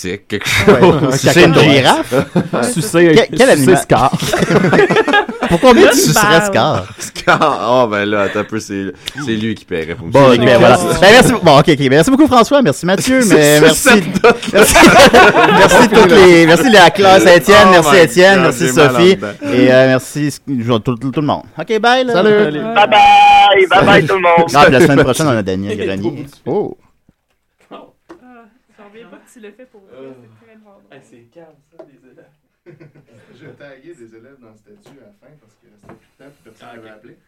C'est quelque chose. C'est une girafe? Sucer Quel- quel sucer animal? Scar. Pour combien tu Une sucerais. Scar? Scar. Oh, ben là, attends un peu, c'est c'est lui qui paierait pour Bon, sucer. ben voilà. Ben, merci, bon, ok, ok. Merci beaucoup, François. Merci, Mathieu. Mais merci. Merci, merci toutes les, merci la classe Étienne. Oh merci Étienne. God, merci j'ai mal Sophie. Et euh, merci tout, tout, tout le monde. Ok, bye. Là. Salut. Bye bye! Bye bye tout le monde! Ah, la semaine prochaine, on a Daniel Grenier. Oh. Ah, J'en reviens pas que tu l'as fait pour vrai, c'est très rare. c'est calme, ça, les élèves. J'ai tagué des élèves dans le statut à la fin parce qu'il restait plus de temps et personne n'avait appelé.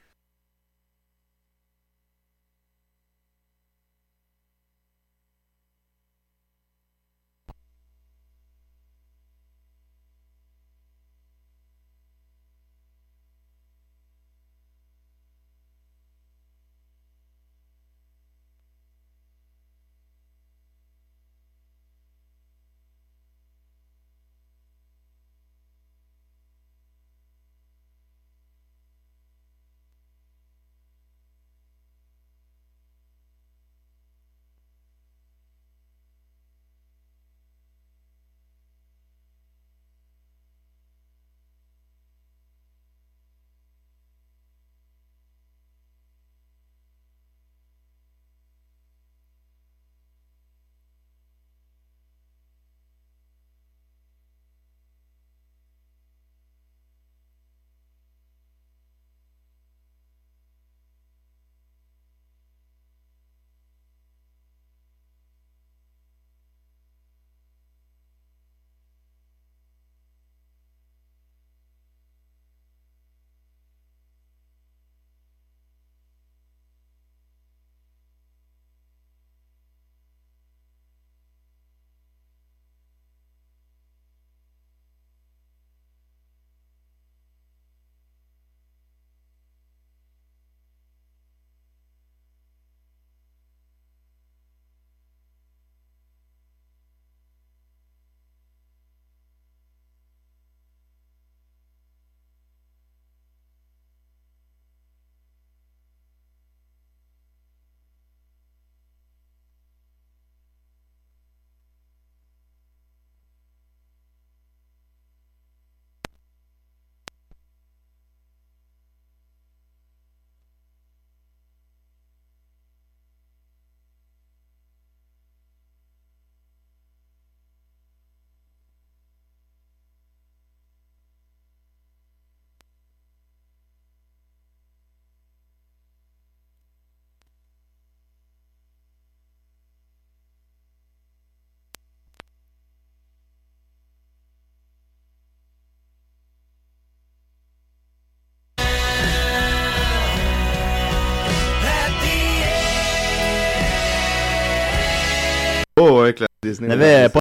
Que la Disney. On avait pas.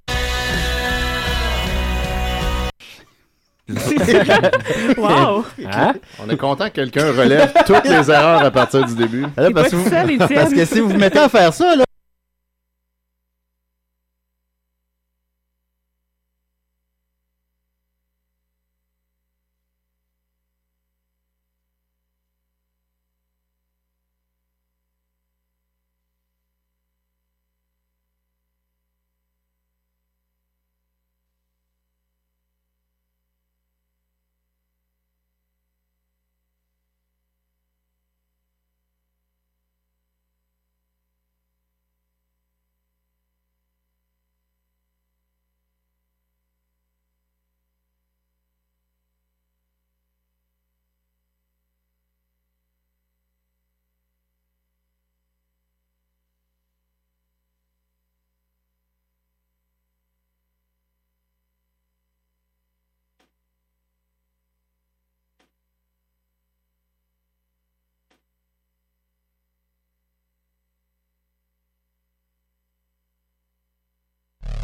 Wow! Hein? On est content que quelqu'un relève toutes les erreurs à partir du début. Là, T'es parce, que vous- parce que si vous vous mettez à faire ça, là.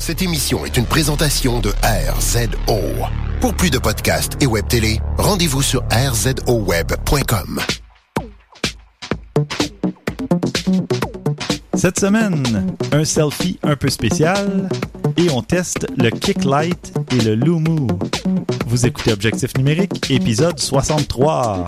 Cette émission est une présentation de RZO. Pour plus de podcasts et web télé, rendez-vous sur rzoweb.com. Cette semaine, un selfie un peu spécial et on teste le Kicklight et le Lumu. Vous écoutez Objectif numérique, épisode 63.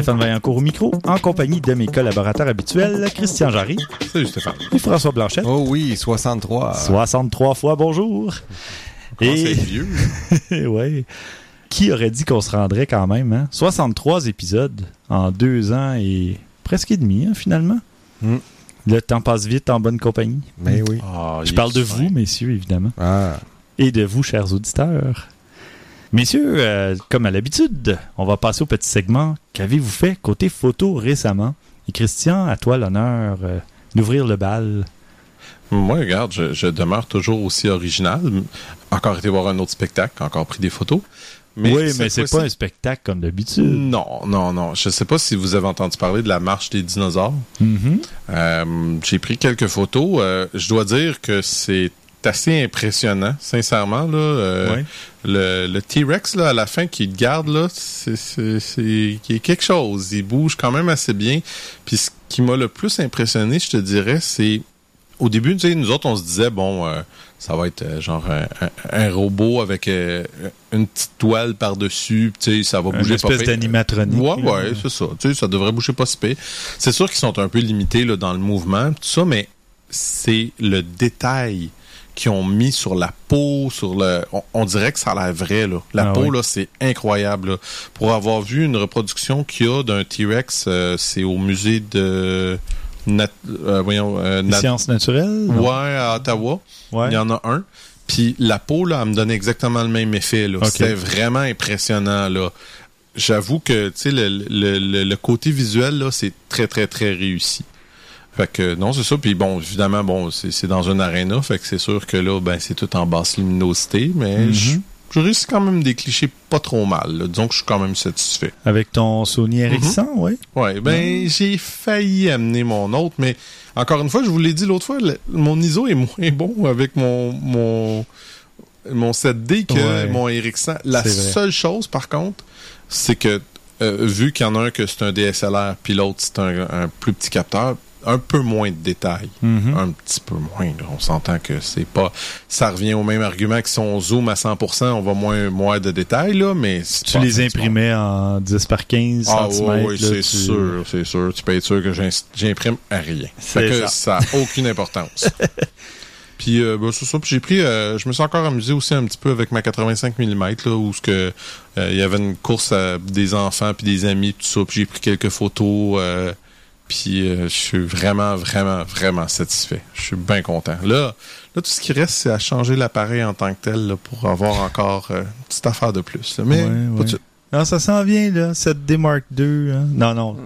Stéphane Vaillancourt au micro, en compagnie de mes collaborateurs habituels, Christian Jarry Salut Stéphane. et François Blanchette. Oh oui, 63. 63 fois bonjour. Comment c'est vieux? ouais. Qui aurait dit qu'on se rendrait quand même, hein? 63 épisodes en deux ans et presque et demi, hein, finalement. Hmm. Le temps passe vite en bonne compagnie. Mais oui. Ah, Je parle de fin. vous, messieurs, évidemment. Ah. Et de vous, chers auditeurs. Messieurs, euh, comme à l'habitude, on va passer au petit segment. Qu'avez-vous fait côté photo récemment? Et Christian, à toi l'honneur euh, d'ouvrir le bal. Moi, regarde, je, je demeure toujours aussi original. Encore été voir un autre spectacle, encore pris des photos. oui, mais c'est pas un spectacle comme d'habitude. Non, non, non. Je sais pas si vous avez entendu parler de la marche des dinosaures. Mhm. Euh, J'ai pris quelques photos. Euh, je dois dire que c'est assez impressionnant, sincèrement. Là, Euh. Le, le T-Rex, à la fin, qui te garde, là, c'est- quelque chose. Il bouge quand même assez bien. Puis ce qui m'a le plus impressionné, je te dirais, c'est... Au début, tu sais, nous autres, on se disait, bon, euh, ça va être euh, genre un, un- un robot avec euh, une petite toile par-dessus, tu sais, ça va Une bouger pas espèce d'animatronique. Ouais, ouais, c'est ça. Tu sais, ça devrait bouger pas si. C'est sûr qu'ils sont un peu limités là, dans le mouvement, tout ça, mais c'est le détail qu'ils ont mis sur la peau, sur le. On, on dirait que ça a l'air vrai, là. La Ah peau, oui. là, c'est incroyable. là. Pour avoir vu une reproduction qu'il y a d'un T-Rex, euh, c'est au musée de. Nat- euh, voyons, euh, Nat- sciences naturelles? non? Ouais, à Ottawa. Ouais. Il y en a un. Puis la peau, là, elle me donnait exactement le même effet. là. Ok. C'était vraiment impressionnant. là. J'avoue que tu sais, le, le, le, le côté visuel, là, c'est très, très, très réussi. Fait que non, c'est ça. Puis bon, évidemment, bon, c'est dans une aréna. Fait que c'est sûr que là, ben, c'est tout en basse luminosité. Mais Mhm. je je réussis quand même des clichés pas trop mal. là. Disons que je suis quand même satisfait. Avec ton Sony RX100, ouais. Ouais, ben j'ai failli amener mon autre, mais encore une fois, je vous l'ai dit l'autre fois, le- mon ISO est moins bon avec mon mon mon 7D que Ouais. mon RX100. La seule chose, par contre, c'est que euh, vu qu'il y en a un que c'est un DSLR, puis l'autre c'est un, un plus petit capteur, un peu moins de détails. Mhm. Un petit peu moins. là. On s'entend que c'est pas. Ça revient au même argument que si on zoome à 100%, on va moins, moins de détails, là, mais Tu les imprimais en 10 par 15 ah oui, oui, c'est sûr, c'est sûr. Tu peux être sûr que j'imprime à rien. C'est Fait que ça. n'a aucune importance. Puis euh, ben, c'est ça. Puis j'ai pris, euh, je me suis encore amusé aussi un petit peu avec ma 85 mm là, où ce que euh, il y avait une course à des enfants puis des amis tout ça. Puis j'ai pris quelques photos. Puis euh, je suis vraiment, vraiment, vraiment satisfait. Je suis bien content. Là, là, tout ce qui reste, c'est à changer l'appareil en tant que tel là, pour avoir encore euh, une petite affaire de plus. là. Mais Ouais, pas ouais. de suite. Non, ça s'en vient, là. 7D Mark II. hein. Non, non.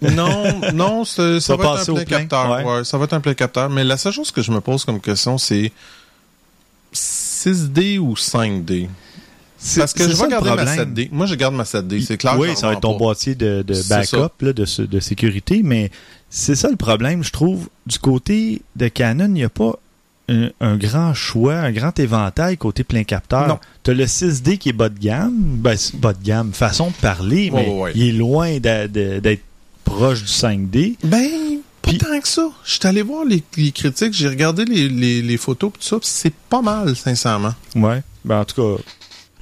Non, non, ça Va va être un plein plein, capteur. Ouais, ça va être un plein capteur. Mais la seule chose que je me pose comme question, c'est 6D ou 5D? Parce que je vais garder ma problème. 7D. Moi, je garde ma 7D. C'est clair. Oui, ça va être ton pas. boîtier de, de backup, là, de, de sécurité, mais c'est ça le problème, je trouve. Du côté de Canon, il n'y a pas un, un grand choix, un grand éventail côté plein capteur. Non. Tu as le 6D qui est bas de gamme, ben, c'est bas de gamme, façon de parler, mais ouais. il est loin d'être proche du 5D. Ben, pas tant que ça. Je suis allé voir les, les critiques, j'ai regardé les, les, les photos, pis tout ça, c'est pas mal, sincèrement. Ouais. Ben, en tout cas,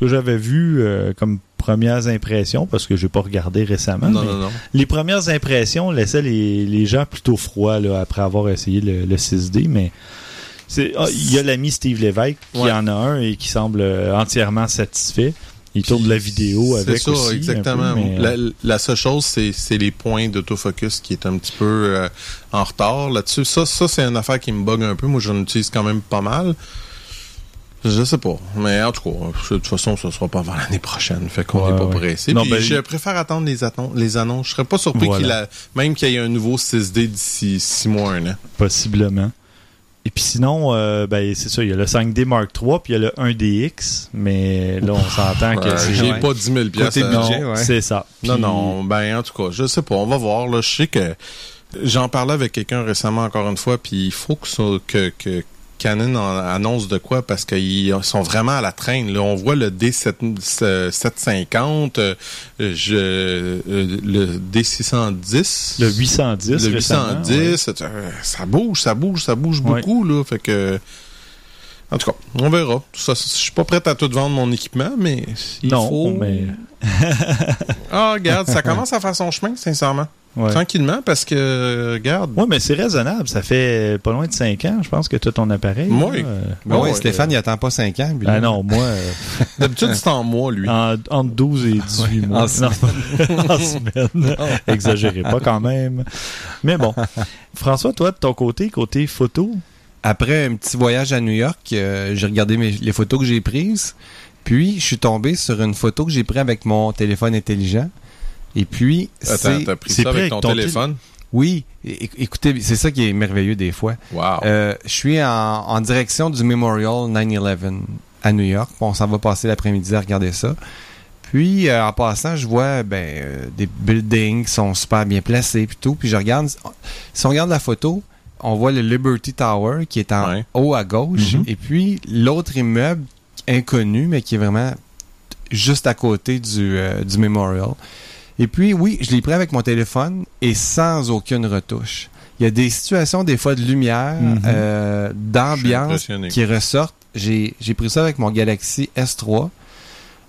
que j'avais vu euh, comme premières impressions, parce que j'ai pas regardé récemment, non, mais non, non. les premières impressions laissaient les, les gens plutôt froids là, après avoir essayé le, le 6D, mais ah, il y a l'ami Steve Lévesque qui Ouais. en a un et qui semble euh, entièrement satisfait. Il tourne la vidéo avec ça, aussi. exactement. peu, mais, euh, la, la seule chose, c'est c'est les points d'autofocus qui est un petit peu euh, en retard là-dessus. Ça, ça c'est une affaire qui me bug un peu. Moi, j'en utilise quand même pas mal. Je sais pas. Mais en tout cas, de toute façon, ça sera pas avant l'année prochaine. Fait qu'on Ouais, n'est pas ouais. pressé. Non, Puis ben, je préfère attendre les, les annonces. Je serais pas surpris Voilà. qu'il a, même qu'il y ait un nouveau 6D d'ici 6 mois, un an. possiblement. Et puis sinon, euh, ben, c'est ça, il y a le 5D Mark III, puis il y a le 1DX, mais là, on s'entend que c'est... J'ai ouais. pas 10 000 piastres. Côté à- budget, ouais. C'est ça. Non, Puis- non, ben en tout cas, je sais pas, on va voir. Là, je sais que j'en parlais avec quelqu'un récemment encore une fois, puis il faut que, ça- que, que Canon en annonce de quoi? Parce qu'ils sont vraiment à la traîne. Là, on voit le D750, euh, je, euh, le D610. Le 810, le récemment, 810, euh, ça bouge, ça bouge, ça bouge Ouais. beaucoup là, fait que En tout cas, on verra. Je suis pas prêt à tout vendre mon équipement, mais il non, faut... mais. Ah, regarde, ça commence à faire son chemin, sincèrement. Ouais. Tranquillement, parce que, regarde... Ouais, mais c'est raisonnable. Ça fait pas loin de 5 ans, je pense, que tu as ton appareil. Oui. Euh, Ben oui, ouais, Stéphane, il attend pas 5 ans. lui. Ah non, moi, euh, D'habitude, c'est en mois, lui. en, entre 12 et 18 mois. en Non, en semaine. Exagérez pas quand même. Mais bon. François, toi, de ton côté, côté photo, Après un petit voyage à New York, euh, j'ai regardé mes- les photos que j'ai prises. Puis, je suis tombé sur une photo que j'ai prise avec mon téléphone intelligent. Et puis, Attends, c'est... t'as pris ça avec ton ton téléphone? Oui, écoutez, c'est ça qui est merveilleux des fois. Wow. Euh, je suis en, en direction du Memorial 9-11 à New York. On s'en va passer l'après-midi à regarder ça. Puis, euh, en passant, je vois ben, euh, des buildings qui sont super bien placés puis tout. Puis je regarde, si on regarde la photo, on voit le Liberty Tower qui est en Ouais. haut à gauche. Mhm. Et puis, l'autre immeuble inconnu, mais qui est vraiment juste à côté du, du Memorial. Et puis, oui, je l'ai pris avec mon téléphone et sans aucune retouche. Il y a des situations, des fois, de lumière, Mhm. euh, d'ambiance qui ressortent. J'ai j'ai pris ça avec mon Galaxy S3.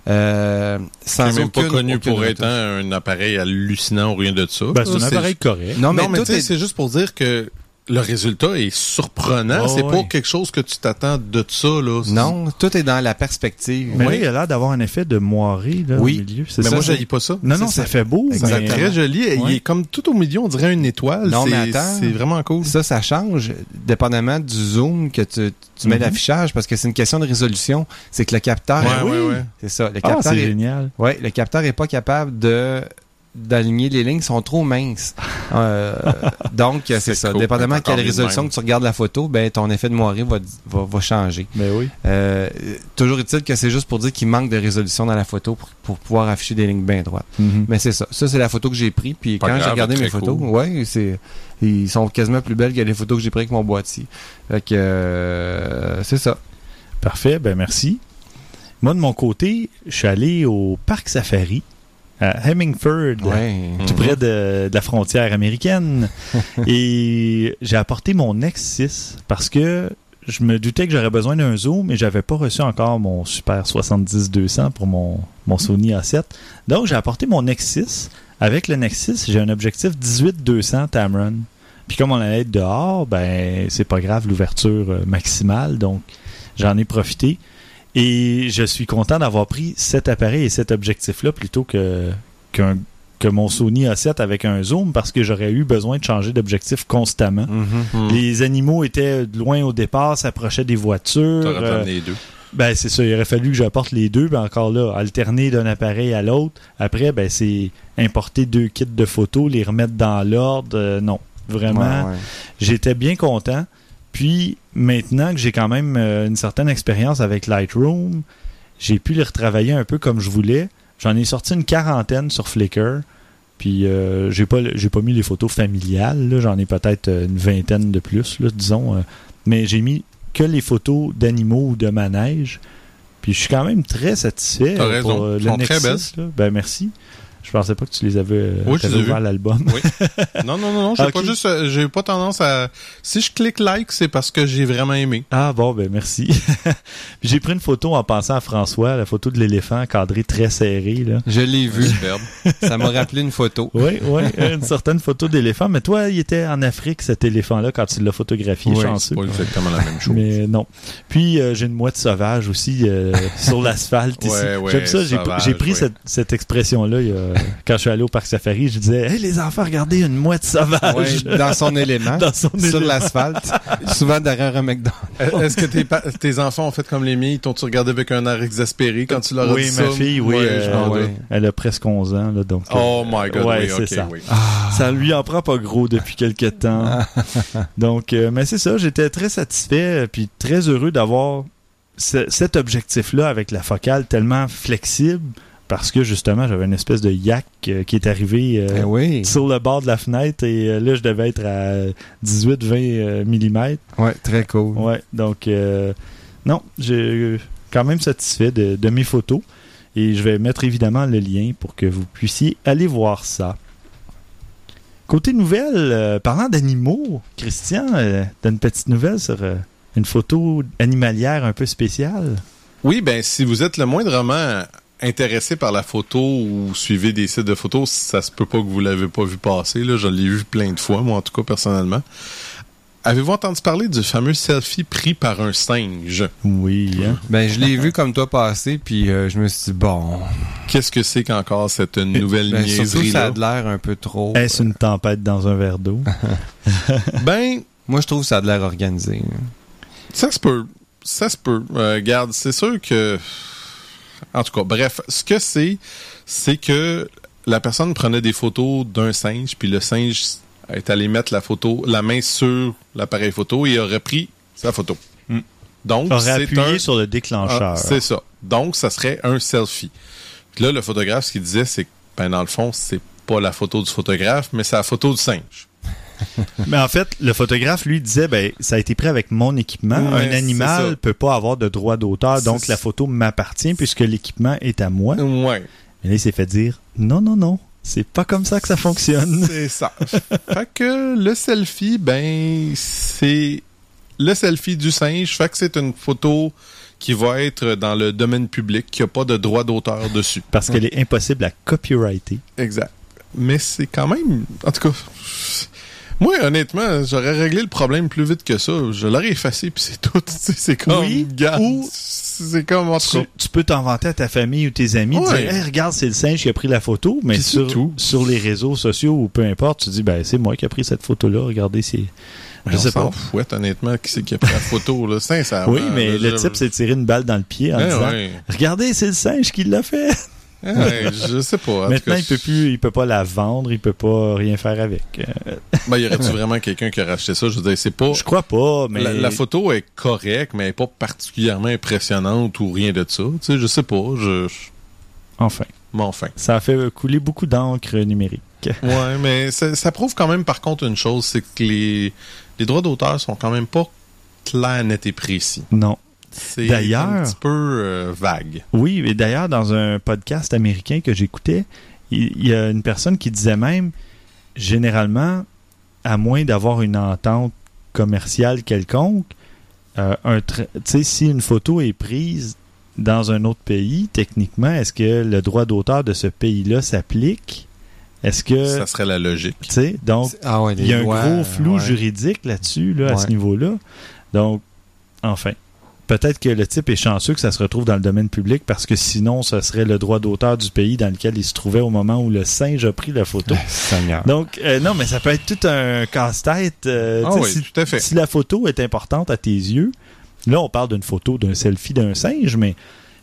Euh, sans C'est même pas aucune- connu aucune pour être retouche. un appareil hallucinant ou rien de ça. ben, c'est un appareil correct. Non, mais, Non, mais c'est juste pour dire que le résultat est surprenant. Oh, c'est oui. pas quelque chose que tu t'attends de ça, là. Non, tout est dans la perspective. Mais Oui. là, il a l'air d'avoir un effet de moiré là, Oui. au milieu. Mais ça, moi, j'haïs pas ça. Non, non, c'est ça ça. fait beau. C'est très joli. Il est comme tout au milieu, on dirait une étoile. Non, mais C'est- attends. C'est vraiment cool. Ça, ça change dépendamment du zoom que tu, tu mets Mhm. d'affichage parce que c'est une question de résolution. C'est que le capteur, Ouais, ouais, ouais. c'est ça. Le Ah, capteur, c'est est, génial. ouais, le capteur est pas capable de d'aligner les lignes, sont trop minces. Euh, donc, c'est ça. cool. Dépendamment de quelle résolution que tu regardes la photo, ben ton effet de moiré va, va, va changer. Ben oui. Euh, toujours est-il que c'est juste pour dire qu'il manque de résolution dans la photo pour, pour pouvoir afficher des lignes bien droites. Mhm. Mais c'est ça. Ça, c'est la photo que j'ai prise. Puis Pas quand j'ai regardé mes photos, cool. ouais, c'est, ils sont quasiment plus belles que les photos que j'ai prises avec mon boîtier. Fait que, euh, c'est ça. Parfait, ben merci. Moi, de mon côté, je suis allé au parc safari à Hemingford, Ouais. tout près de, de la frontière américaine. et j'ai apporté mon X6 parce que je me doutais que j'aurais besoin d'un zoom et j'avais pas reçu encore mon Super 70-200 pour mon, mon Sony A7. Donc, j'ai apporté mon X6. Avec le Nexus, j'ai un objectif 18-200 Tamron. Puis comme on allait être dehors, ben c'est pas grave l'ouverture euh, maximale, donc j'en ai profité. Et je suis content d'avoir pris cet appareil et cet objectif-là plutôt que, mon Sony A7 avec un zoom parce que j'aurais eu besoin de changer d'objectif constamment. Mhm. Hmm. Les animaux étaient loin au départ, s'approchaient des voitures. T'aurais euh, les deux. ben c'est ça, il aurait fallu que j'apporte les deux, ben encore là, alterner d'un appareil à l'autre. Après, ben c'est importer deux kits de photos, les remettre dans l'ordre. Euh, non, vraiment, Ouais, ouais. j'étais bien content. Puis maintenant que j'ai quand même euh, une certaine expérience avec Lightroom, j'ai pu les retravailler un peu comme je voulais. J'en ai sorti une quarantaine sur Flickr. Puis euh, j'ai pas j'ai pas mis les photos familiales, j'en ai peut-être euh, une vingtaine de plus, là, disons. euh. mais j'ai mis que les photos d'animaux ou de manège. Puis je suis quand même très satisfait T'as raison. pour le sont très là. Ben merci. Je pensais pas que tu les avais euh, Oui, je t'avais les ai ouvert vus. l'album. Non, non, non, non. J'ai Ok. pas juste, euh, j'ai pas tendance à. Si je clique like, c'est parce que j'ai vraiment aimé. Ah bon, ben merci. J'ai pris une photo en pensant à François, la photo de l'éléphant cadré très serré. Là. Je l'ai vu. Superbe. ça m'a rappelé une photo. Oui, oui, une certaine photo d'éléphant. Mais toi, il était en Afrique, cet éléphant-là, quand tu l'as photographié, Oui, chanceux. C'est pas exactement la même chose. Mais non. Puis euh, j'ai une mouette sauvage aussi euh, sur l'asphalte ici. Ouais, ouais, J'aime ça. J'ai, pris ouais. cette, cette expression-là il y a- quand je suis allé au parc safari. Je disais, hey les enfants, regardez une mouette sauvage Ouais, dans son élément. dans son sur élément. l'asphalte. souvent derrière un McDonald's. Est-ce que tes, pa- tes enfants ont fait comme les miens? Ils t'ont-tu regardé avec un air exaspéré quand tu leur as Oui, dit ma ça? fille, oui, Ouais, euh, je m'en ouais. doute. Elle a presque 11 ans, là, donc. Oh my god, ouais, oui, c'est ok, ça. oui. Ça lui en prend pas gros depuis quelques temps. Donc, euh, mais c'est ça, j'étais très satisfait euh, puis très heureux d'avoir ce- cet objectif-là avec la focale tellement flexible parce que justement, j'avais une espèce de yak euh, qui est arrivé euh, Eh oui. sur le bord de la fenêtre et euh, là, je devais être à 18-20 mm. Ouais, très cool. Ouais, donc euh, non, j'ai quand même satisfait de, de mes photos et je vais mettre évidemment le lien pour que vous puissiez aller voir ça. Côté nouvelle, euh, parlant d'animaux, Christian, euh, t'as une petite nouvelle sur euh, une photo animalière un peu spéciale? Oui, ben si vous êtes le moindrement intéressé par la photo ou suivez des sites de photos, ça se peut pas que vous l'avez pas vu passer. Là, je l'ai vu plein de fois, moi en tout cas personnellement. Avez-vous entendu parler du fameux selfie pris par un singe? Oui, hein? Ben, je l'ai vu comme toi passer, puis euh, je me suis dit, bon. Qu'est-ce que c'est qu'encore cette nouvelle Ben, surtout, ça niaiserie-là? a de l'air un peu trop. Est-ce une tempête dans un verre d'eau? Ben, Moi, je trouve que ça a de l'air organisé. là. Ça se peut. Ça se peut. Euh, regarde, c'est sûr que. En tout cas, bref, ce que c'est, c'est que la personne prenait des photos d'un singe, puis le singe est allé mettre la photo, la main sur l'appareil photo et aurait pris sa photo. Hmm. Donc, c'est appuyé un. sur le déclencheur. Ah, c'est ça. Donc, ça serait un selfie. Puis là, le photographe, ce qu'il disait, c'est que, ben, dans le fond, c'est pas la photo du photographe, mais c'est la photo du singe. Mais en fait, le photographe, lui, disait, ben, ça a été pris avec mon équipement. Ouais, un animal ça. peut pas avoir de droit d'auteur, donc la photo m'appartient puisque l'équipement est à moi. Ouais. Mais là, il s'est fait dire, non, non, non, c'est pas comme ça que ça fonctionne. C'est ça. fait que le selfie, ben, c'est le selfie du singe. Fait que c'est une photo qui va être dans le domaine public, qui a pas de droit d'auteur dessus. Parce qu'elle est impossible à copyrighter. Exact. Mais c'est quand même, en tout cas, moi, honnêtement, j'aurais réglé le problème plus vite que ça. Je l'aurais effacé, puis c'est tout. C'est comme, Oui, garde, ou- c'est comme, Tu, tu peux t'en vanter à ta famille ou tes amis, Ouais. dire, Hey, regarde, c'est le singe qui a pris la photo, mais sur, tout. sur les réseaux sociaux ou peu importe, tu dis, ben, c'est moi qui ai pris cette photo-là, regardez, c'est. Je sais pas. fouette, honnêtement, qui c'est qui a pris la photo, là, sincèrement. Oui, mais là, le je- type s'est tiré une balle dans le pied en Eh disant, ouais. regardez, c'est le singe qui l'a fait. Ouais, je sais pas. En Maintenant, il peut plus, il peut pas la vendre, il peut pas rien faire avec. Ben, y aurait-tu vraiment quelqu'un qui a racheté ça? Je veux dire, c'est pas. je crois pas, mais. La, la photo est correcte, mais elle est pas particulièrement impressionnante ou rien de ça. Tu sais, je sais pas. Je. je- Enfin. Mais enfin. Ça a fait couler beaucoup d'encre numérique. Ouais, mais ça, ça prouve quand même, par contre, une chose, c'est que les, les droits d'auteur sont quand même pas clairs, nets et précis. Non. C'est D'ailleurs- un petit peu euh, vague. Oui, et d'ailleurs, dans un podcast américain que j'écoutais, il il y, a une personne qui disait même, généralement, à moins d'avoir une entente commerciale quelconque, euh, un si une photo est prise dans un autre pays, techniquement, est-ce que le droit d'auteur de ce pays-là s'applique? Est-ce que... Ça serait la logique. Tu sais, donc, Ah ouais, il y a un lois, gros flou ouais. juridique là-dessus, là, à ce niveau-là. Donc, enfin, peut-être que le type est chanceux que ça se retrouve dans le domaine public parce que sinon, ce serait le droit d'auteur du pays dans lequel il se trouvait au moment où le singe a pris la photo. Seigneur. Donc, euh, non, mais ça peut être tout un casse-tête. euh, Ah oui, si, tout à fait. si la photo est importante à tes yeux, là, on parle d'une photo d'un selfie d'un singe, mais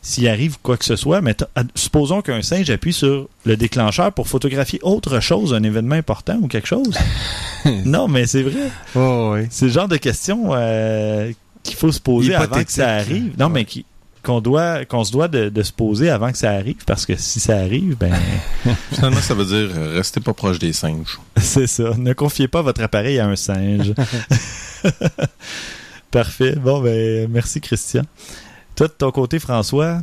s'il arrive quoi que ce soit, mais supposons qu'un singe appuie sur le déclencheur pour photographier autre chose, un événement important ou quelque chose. non, mais c'est vrai. Oh, oui. C'est le genre de questions euh, qu'il faut se poser avant que ça arrive. Non, Ouais. mais qui- qu'on doit qu'on se doit de, de se poser avant que ça arrive parce que si ça arrive ben Finalement, ça veut dire euh, restez pas proche des singes. c'est ça ne confiez pas votre appareil à un singe parfait bon ben merci Christian toi de ton côté François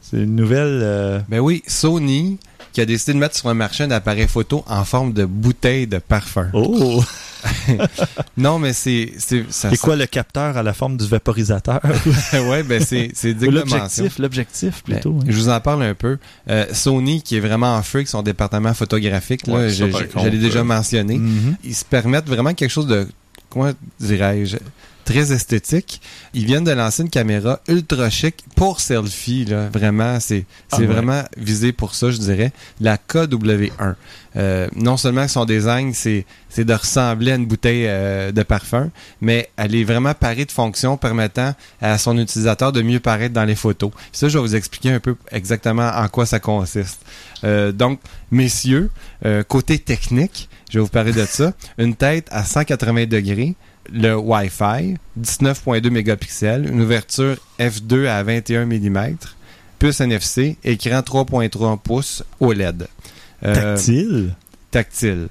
c'est une nouvelle euh, Ben oui, Sony qui a décidé de mettre sur le marché un appareil photo en forme de bouteille de parfum. oh Non, mais c'est c'est ça. quoi le capteur à la forme du vaporisateur? Ouais, ben c'est l'objectif l'objectif Ben, plutôt hein. Je vous en parle un peu. Euh, Sony, qui est vraiment en feu avec son département photographique, là, Ouais, je, l'ai déjà euh, mentionné, Mhm. ils se permettent vraiment quelque chose de, comment dirais-je, très esthétique. Ils viennent de lancer une caméra ultra chic pour selfie, là. Vraiment, c'est Ah ouais. vraiment visé pour ça, je dirais. La KW1. Euh, non seulement son design, c'est c'est de ressembler à une bouteille euh, de parfum, mais elle est vraiment parée de fonctions permettant à son utilisateur de mieux paraître dans les photos. Ça, je vais vous expliquer un peu exactement en quoi ça consiste. Euh, donc, messieurs, euh, côté technique, je vais vous parler de ça. Une tête à 180 degrés, le Wi-Fi, 19.2 mégapixels, une ouverture f2 à 21 mm, puce NFC, écran 3.3 pouces OLED. Euh, tactile? Tactile.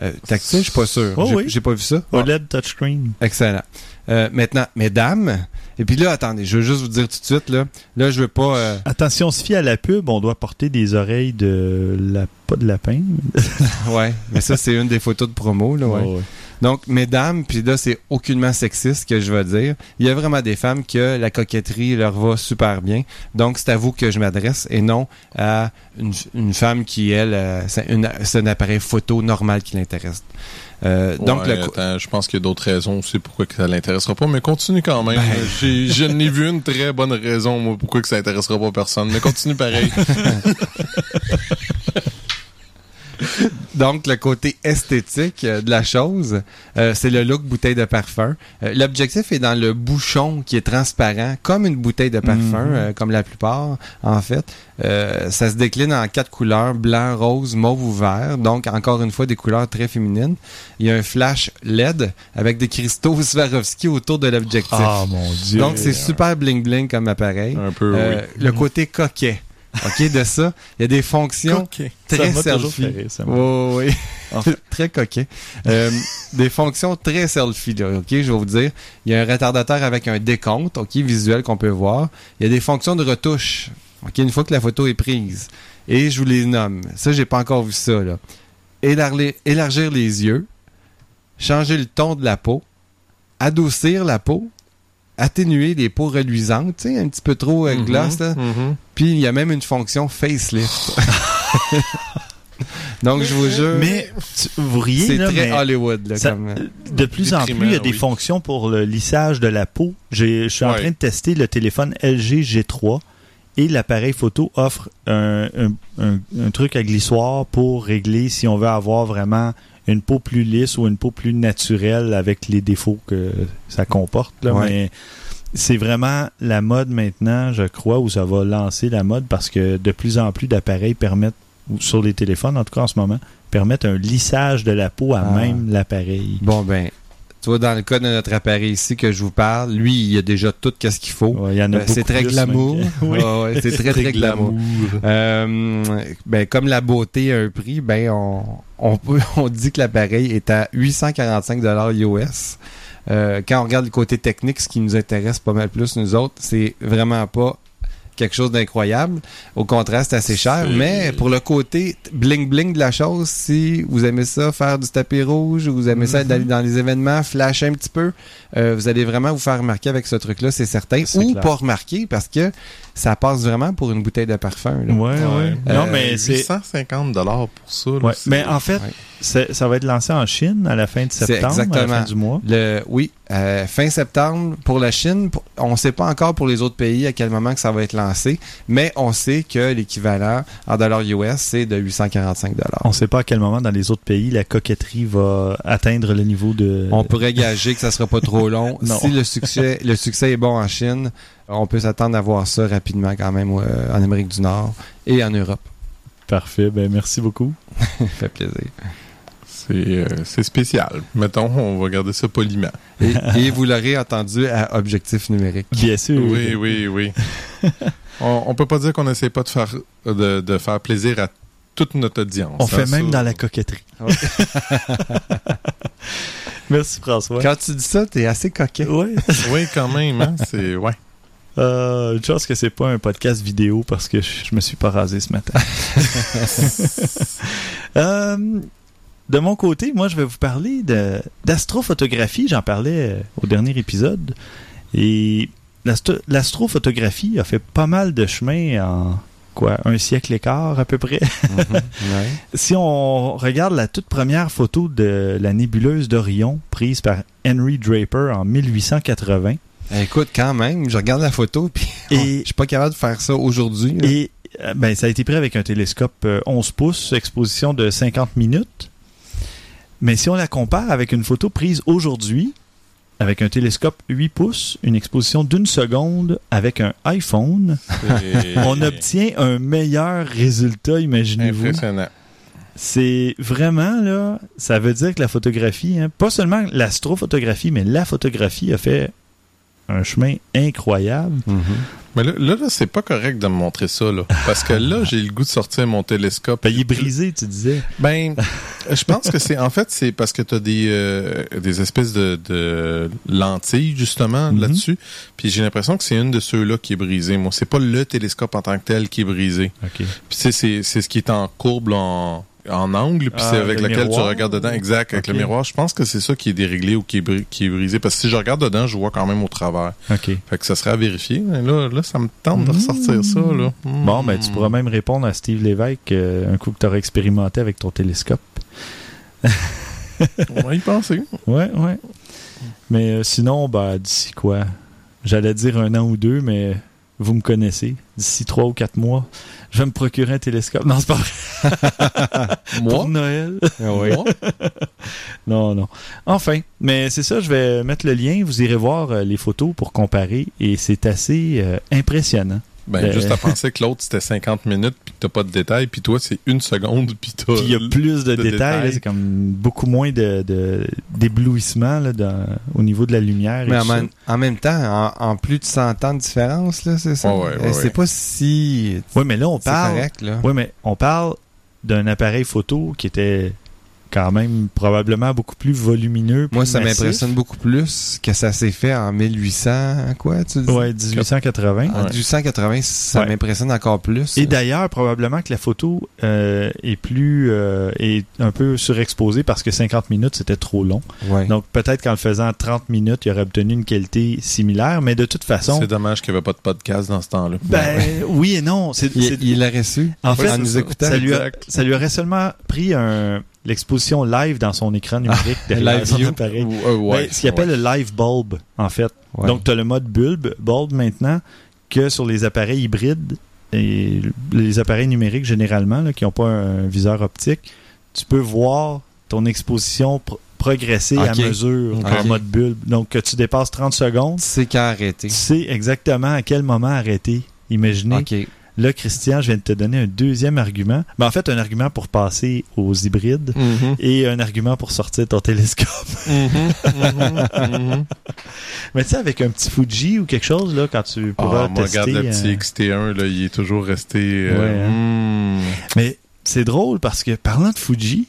Euh, tactile, je suis pas sûr. Oh J'ai oui. j'ai pas vu ça. OLED touchscreen Excellent. Euh, maintenant, mesdames, et puis là, attendez, je veux juste vous dire tout de suite, là, là, je veux pas... euh, Attention, on se fie à la pub, on doit porter des oreilles de la pas de lapin. ouais, mais ça, c'est une des photos de promo, là, ouais. Ouais, ouais. Donc, mesdames, puis là, c'est aucunement sexiste que je vais dire. Il y a vraiment des femmes que la coquetterie leur va super bien. Donc, c'est à vous que je m'adresse et non à une, une femme qui, elle, euh, c'est un appareil photo normal qui l'intéresse. Euh, donc, le attends, je pense qu'il y a d'autres raisons aussi pourquoi que ça l'intéressera pas, mais continue quand même. Ben. Je n'ai vu une très bonne raison, moi, pourquoi que ça intéressera pas personne, mais continue pareil. Donc, le côté esthétique euh, de la chose, euh, c'est le look bouteille de parfum. Euh, L'objectif est dans le bouchon qui est transparent, comme une bouteille de parfum, Mhm. euh, comme la plupart, en fait. Euh, ça se décline en quatre couleurs, blanc, rose, mauve ou vert. Donc, encore une fois, des couleurs très féminines. Il y a un flash LED avec des cristaux Swarovski autour de l'objectif. Ah, mon Dieu. Donc, c'est super bling-bling comme appareil. Un peu, Euh, oui. Le côté coquet. OK, de ça, il y a des fonctions très selfie. fait moi. Oui, oui. très coquet. Euh, des fonctions très selfie, là, OK, je vais vous dire. Il y a un retardateur avec un décompte, OK, visuel qu'on peut voir. Il y a des fonctions de retouche, OK, une fois que la photo est prise. Et je vous les nomme. Ça, j'ai pas encore vu ça, là. Élargir les yeux, changer le ton de la peau, adoucir la peau, atténuer les peaux reluisantes, tu sais, un petit peu trop euh, Mhm, là. mhm. Puis il y a même une fonction facelift. Donc je vous jure, Mais tu- vous riez, c'est très mais Hollywood là, ça- comme. de plus en plus, il y a des oui. fonctions pour le lissage de la peau. Je suis en Ouais. train de tester le téléphone LG G3 et l'appareil photo offre un, un- un- un truc à glissoir pour régler si on veut avoir vraiment une peau plus lisse ou une peau plus naturelle avec les défauts que ça comporte. là. Ouais. Mais c'est vraiment la mode maintenant, je crois, où ça va lancer la mode parce que de plus en plus d'appareils permettent, ou sur les téléphones en tout cas en ce moment, permettent un lissage de la peau à Ah. même l'appareil. Bon ben, tu vois dans le cas de notre appareil ici que je vous parle, lui il a déjà tout qu'est-ce qu'il faut. Ouais, il y en a c'est très glamour. même que- Oui. Ouais, ouais, c'est très très glamour. Euh, ben, comme la beauté a un prix, ben on, on, peut, on dit que l'appareil est à 845 dollars US. Euh, quand on regarde le côté technique, ce qui nous intéresse pas mal plus nous autres, c'est vraiment pas quelque chose d'incroyable. Au contraire, c'est assez cher. Mais pour le côté bling bling de la chose, si vous aimez ça, faire du tapis rouge, ou vous aimez ça Mhm. d'aller dans les événements, flasher un petit peu, euh, vous allez vraiment vous faire remarquer avec ce truc-là, c'est certain. Ou clair. pas remarquer parce que ça passe vraiment pour une bouteille de parfum. là. Ouais, ouais. Euh, non, mais c'est. 150 dollars pour ça. là, Ouais. Mais en fait, Ouais. ça va être lancé en Chine à la fin de septembre, à la exactement. fin du mois. Le, oui, euh, fin septembre pour la Chine. Pour- on ne sait pas encore pour les autres pays à quel moment que ça va être lancé, mais on sait que l'équivalent en dollars US, c'est de 845 dollars. On ne sait pas à quel moment dans les autres pays la coquetterie va atteindre le niveau de. On pourrait gager que ça sera pas trop long. Non. si le succès, le succès est bon en Chine, on peut s'attendre à voir ça rapidement quand même euh, en Amérique du Nord et en Europe. Parfait. Ben merci beaucoup. Ça fait plaisir. C'est euh, c'est spécial. Mettons, on va garder ça poliment. Et, et vous l'aurez entendu à objectif numérique. Bien sûr. Oui, oui, oui. on, on peut pas dire qu'on n'essaie pas de faire, de, de faire plaisir à toute notre audience. On hein, fait même ça. dans la coquetterie. Ouais. merci François. Quand tu dis ça, t'es assez coquet. Ouais. Oui, quand même. Hein? C'est ouais. Euh, une chance que c'est pas un podcast vidéo parce que je, je me suis pas rasé ce matin. Euh, de mon côté, moi, je vais vous parler d'astrophotographie. J'en parlais euh, au dernier épisode. Et l'astro- l'astrophotographie a fait pas mal de chemin en quoi, un siècle et quart à peu près. Mhm. Ouais. Si on regarde la toute première photo de la nébuleuse d'Orion prise par Henry Draper en 1880, Écoute, quand même, je regarde la photo puis Et- je suis pas capable de faire ça aujourd'hui. Et euh, ben, ça a été pris avec un télescope euh, 11 pouces, exposition de 50 minutes. Mais si on la compare avec une photo prise aujourd'hui, avec un télescope 8 pouces, une exposition d'une seconde avec un iPhone, on obtient un meilleur résultat, imaginez-vous. impressionnant. C'est vraiment, là, ça veut dire que la photographie, hein, pas seulement l'astrophotographie, mais la photographie a fait un chemin incroyable. Mhm. Mais là, là, là, c'est pas correct de me montrer ça, là. Parce que là, j'ai le goût de sortir mon télescope. Ben, il est brisé, tu disais. Ben, je pense que c'est en fait c'est parce que tu as des euh, des espèces de, de lentilles justement Mhm. là-dessus. Puis j'ai l'impression que c'est une de ceux-là qui est brisée. Moi, c'est pas le télescope en tant que tel qui est brisé. OK. Puis tu sais, c'est c'est ce qui est en courbe là, en en angle, puis Ah, c'est avec le lequel tu regardes dedans. Exact, avec le miroir. Je pense que c'est ça qui est déréglé ou qui est, bri- qui est brisé. Parce que si je regarde dedans, je vois quand même au travers. OK. Fait que ça serait à vérifier. Mais là, là, ça me tente de ressortir ça, là. Mmh. Bon, ben, Hmm. tu pourras même répondre à Steve Lévesque euh, un coup que tu auras expérimenté avec ton télescope. On va y penser. Ouais, ouais. Mais euh, sinon, ben, d'ici quoi? J'allais dire un an ou deux, mais vous me connaissez. D'ici trois ou quatre mois, je vais me procurer un télescope. Non, c'est pas vrai. Moi? Pour Noël. Ah oui? Moi? Non, non. Enfin, mais c'est ça, je vais mettre le lien. Vous irez voir euh, les photos pour comparer. Et c'est assez euh, impressionnant. Ben, Euh, juste à penser que l'autre, c'était 50 minutes, puis que t'as pas de détails, puis toi, c'est une seconde, puis t'as... Puis il y a plus de, de détails. C'est comme beaucoup moins de, d'éblouissement là, dans- au niveau de la lumière. et Mais en, tout même- en même temps, en, en plus de 100 ans de différence, là, c'est ça? Ouais, ouais, ouais, c'est ouais. pas si... Oui, mais là, on C'est parle. correct, là. Oui, mais on parle d'un appareil photo qui était quand même probablement beaucoup plus volumineux. Moi, plus ça m'impressionne beaucoup plus que ça s'est fait en 1800, quoi, tu dis? Ouais, 1880. En 1880, ça Ouais. m'impressionne encore plus. Et d'ailleurs, probablement que la photo euh, est plus euh, est un peu surexposée parce que 50 minutes c'était trop long. Ouais. Donc peut-être qu'en le faisant 30 minutes, il aurait obtenu une qualité similaire, mais de toute façon, C'est dommage qu'il n'y avait pas de podcast dans ce temps-là. ben oui et non. Il, l'aurait su en fait, en nous écoutant. ça lui, a- ça lui aurait seulement pris un, l'exposition live dans son écran numérique derrière live son view. appareil. Ou- euh, ouais, Ben, ce qu'il appelle ouais. le live bulb, en fait. Ouais. Donc, tu as le mode bulb, bulb maintenant, que sur les appareils hybrides et les appareils numériques généralement, là, qui n'ont pas un viseur optique, tu peux voir ton exposition pro- progresser à mesure en mode bulb. Donc, que tu dépasses 30 secondes, c'est qu'à arrêter. tu sais exactement à quel moment arrêter. Imaginez. Là, Christian, je viens de te donner un deuxième argument. Ben, en fait, un argument pour passer aux hybrides Mhm. et un argument pour sortir ton télescope. Mhm, mhm. Mais tu sais, avec un petit Fuji ou quelque chose, là, quand tu pourras Ah, moi, tester... regarde le petit euh, XT1, là, il est toujours resté... euh, Ouais, hein. hmm. Mais c'est drôle parce que, parlant de Fuji,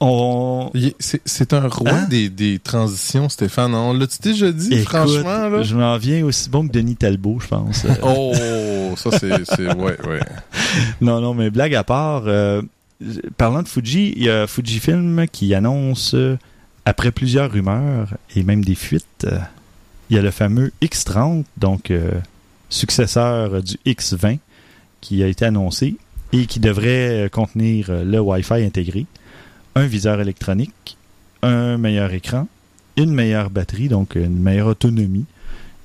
on... C'est un roi Hein? des, des transitions, Stéphane. On l'a-tu déjà dit, Écoute, franchement? Là? je m'en viens aussi bon que Denis Talbot, je pense. Oh, ça c'est... Ouais, ouais. Non, non, mais blague à part, euh, parlant de Fuji, il y a Fujifilm qui annonce, euh, après plusieurs rumeurs et même des fuites, euh, il y a le fameux X30, donc successeur du X20, qui a été annoncé et qui devrait contenir le Wi-Fi intégré, un viseur électronique, un meilleur écran, une meilleure batterie, donc une meilleure autonomie